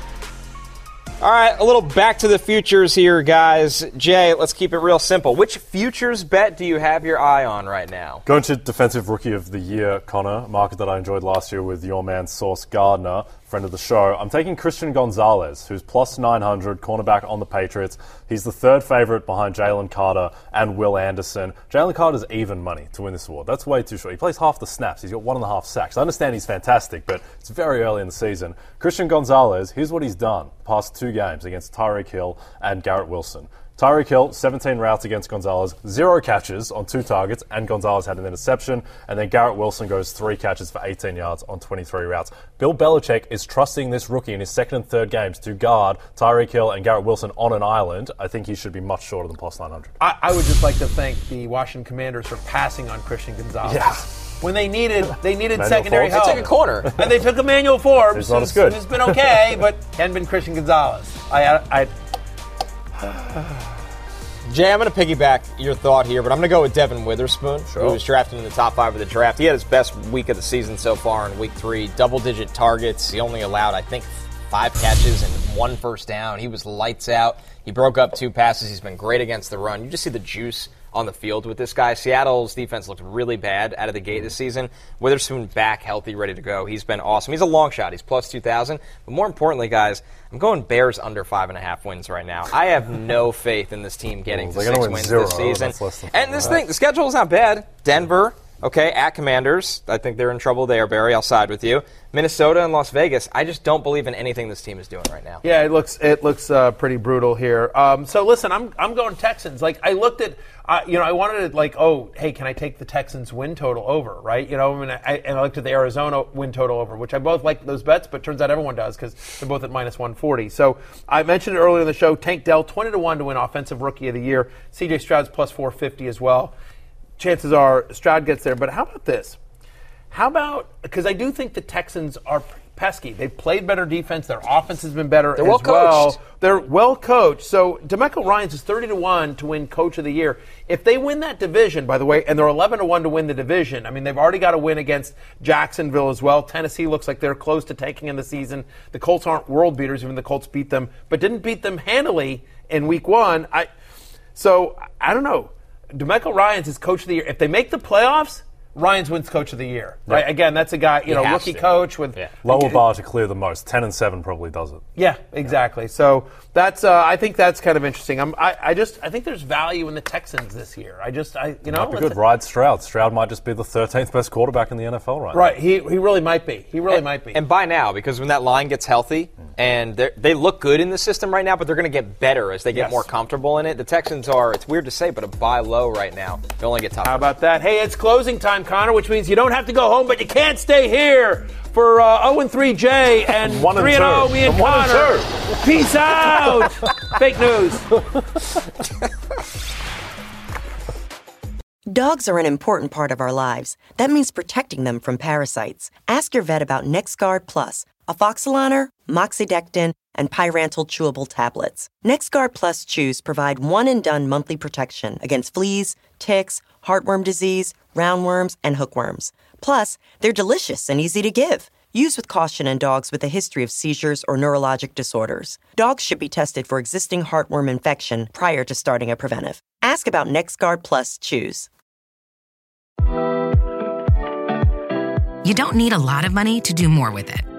All right, a little back to the futures here, guys. Jay, let's keep it real simple. Which futures bet do you have your eye on right now? Going to Defensive Rookie of the Year, Connor, market that I enjoyed last year with your man Sauce Gardner, friend of the show. I'm taking Christian Gonzalez, who's plus 900, cornerback on the Patriots. He's the third favorite behind Jalen Carter and Will Anderson. Jalen Carter's even money to win this award. That's way too short. He plays half the snaps. He's got one and a half sacks. I understand he's fantastic, but it's very early in the season. Christian Gonzalez, here's what he's done past two games against Tyreek Hill and Garrett Wilson. Tyreek Hill, 17 routes against Gonzalez, zero catches on two targets, and Gonzalez had an interception. And then Garrett Wilson goes three catches for 18 yards on 23 routes. Bill Belichick is trusting this rookie in his second and third games to guard Tyreek Hill and Garrett Wilson on an island. I think he should be much shorter than plus 900. I, I would just like to thank the Washington Commanders for passing on Christian Gonzalez. Yeah. When they needed they needed Emmanuel secondary Forbes. help. They took a corner. and they took Emmanuel Forbes. He's not as who's- good. Who's been okay, but hadn't been Christian Gonzalez. I, I, Jay, I'm going to piggyback your thought here, but I'm going to go with Devon Witherspoon, who was drafted in the top five of the draft. He had his best week of the season so far in week three, double digit targets. He only allowed, I think, five catches and one first down. He was lights out. He broke up two passes. He's been great against the run. You just see the juice on the field with this guy. Seattle's defense looked really bad out of the gate this season. Witherspoon back healthy, ready to go. He's been awesome. He's a long shot. He's plus 2,000. But more importantly, guys, I'm going Bears under five and a half wins right now. I have no faith in this team getting Well, to six win wins zero. this season. And this thing, the schedule is not bad. Denver, okay, at Commanders. I think they're in trouble there, Barry. I'll side with you. Minnesota and Las Vegas. I just don't believe in anything this team is doing right now. Yeah, it looks it looks uh, pretty brutal here. Um, so listen, I'm I'm going Texans. Like I looked at, uh, you know, I wanted to like, oh, hey, can I take the Texans win total over? Right? You know, I mean, I, and I looked at the Arizona win total over, which I both like those bets, but turns out everyone does because they're both at minus 140. So I mentioned it earlier in the show. Tank Dell 20 to one to win Offensive Rookie of the Year. C.J. Stroud's plus 450 as well. Chances are Stroud gets there. But how about this? How about because I do think the Texans are pesky. They've played better defense. Their offense has been better They're as well well. coached. They're well coached. So DeMeco Ryans is thirty to one to win Coach of the Year. If they win that division, by the way, and they're eleven to one to win the division. I mean, they've already got a win against Jacksonville as well. Tennessee looks like they're close to taking in the season. The Colts aren't world beaters, even the Colts beat them, but didn't beat them handily in Week One. I so I don't know. DeMeco Ryans is Coach of the Year. If they make the playoffs. Ryans wins Coach of the Year, right? Yeah. Again, that's a guy, you He know, rookie to. coach with Lower bar to clear the most. 10 and 7 probably does it. yeah, exactly. So that's uh, I think that's kind of interesting. I'm, I I just I think there's value in the Texans this year. I just I you know Might be good. Ride Stroud. Stroud might just be the 13th best quarterback in the NFL right now. right. He he really might be. He really and, might be. And by now, because when that line gets healthy, and they're- they look good in the system right now, but they're going to get better as they get Yes. more comfortable in it. The Texans are, it's weird to say, but a buy low right now. They only get top. How about that? Hey, it's closing time, Connor, which means you don't have to go home, but you can't stay here for uh, 0 and 3 Jay and One and 3 and 0 me and From one and Connor. Peace out. Fake news. Dogs are an important part of our lives. That means protecting them from parasites. Ask your vet about NexGard Plus, a Afoxolaner, Moxidectin, and Pyrantel chewable tablets. NexGard Plus chews provide one and done monthly protection against fleas, ticks, heartworm disease, roundworms, and hookworms. Plus, they're delicious and easy to give. Use with caution in dogs with a history of seizures or neurologic disorders. Dogs should be tested for existing heartworm infection prior to starting a preventive. Ask about NexGard Plus chews. You don't need a lot of money to do more with it.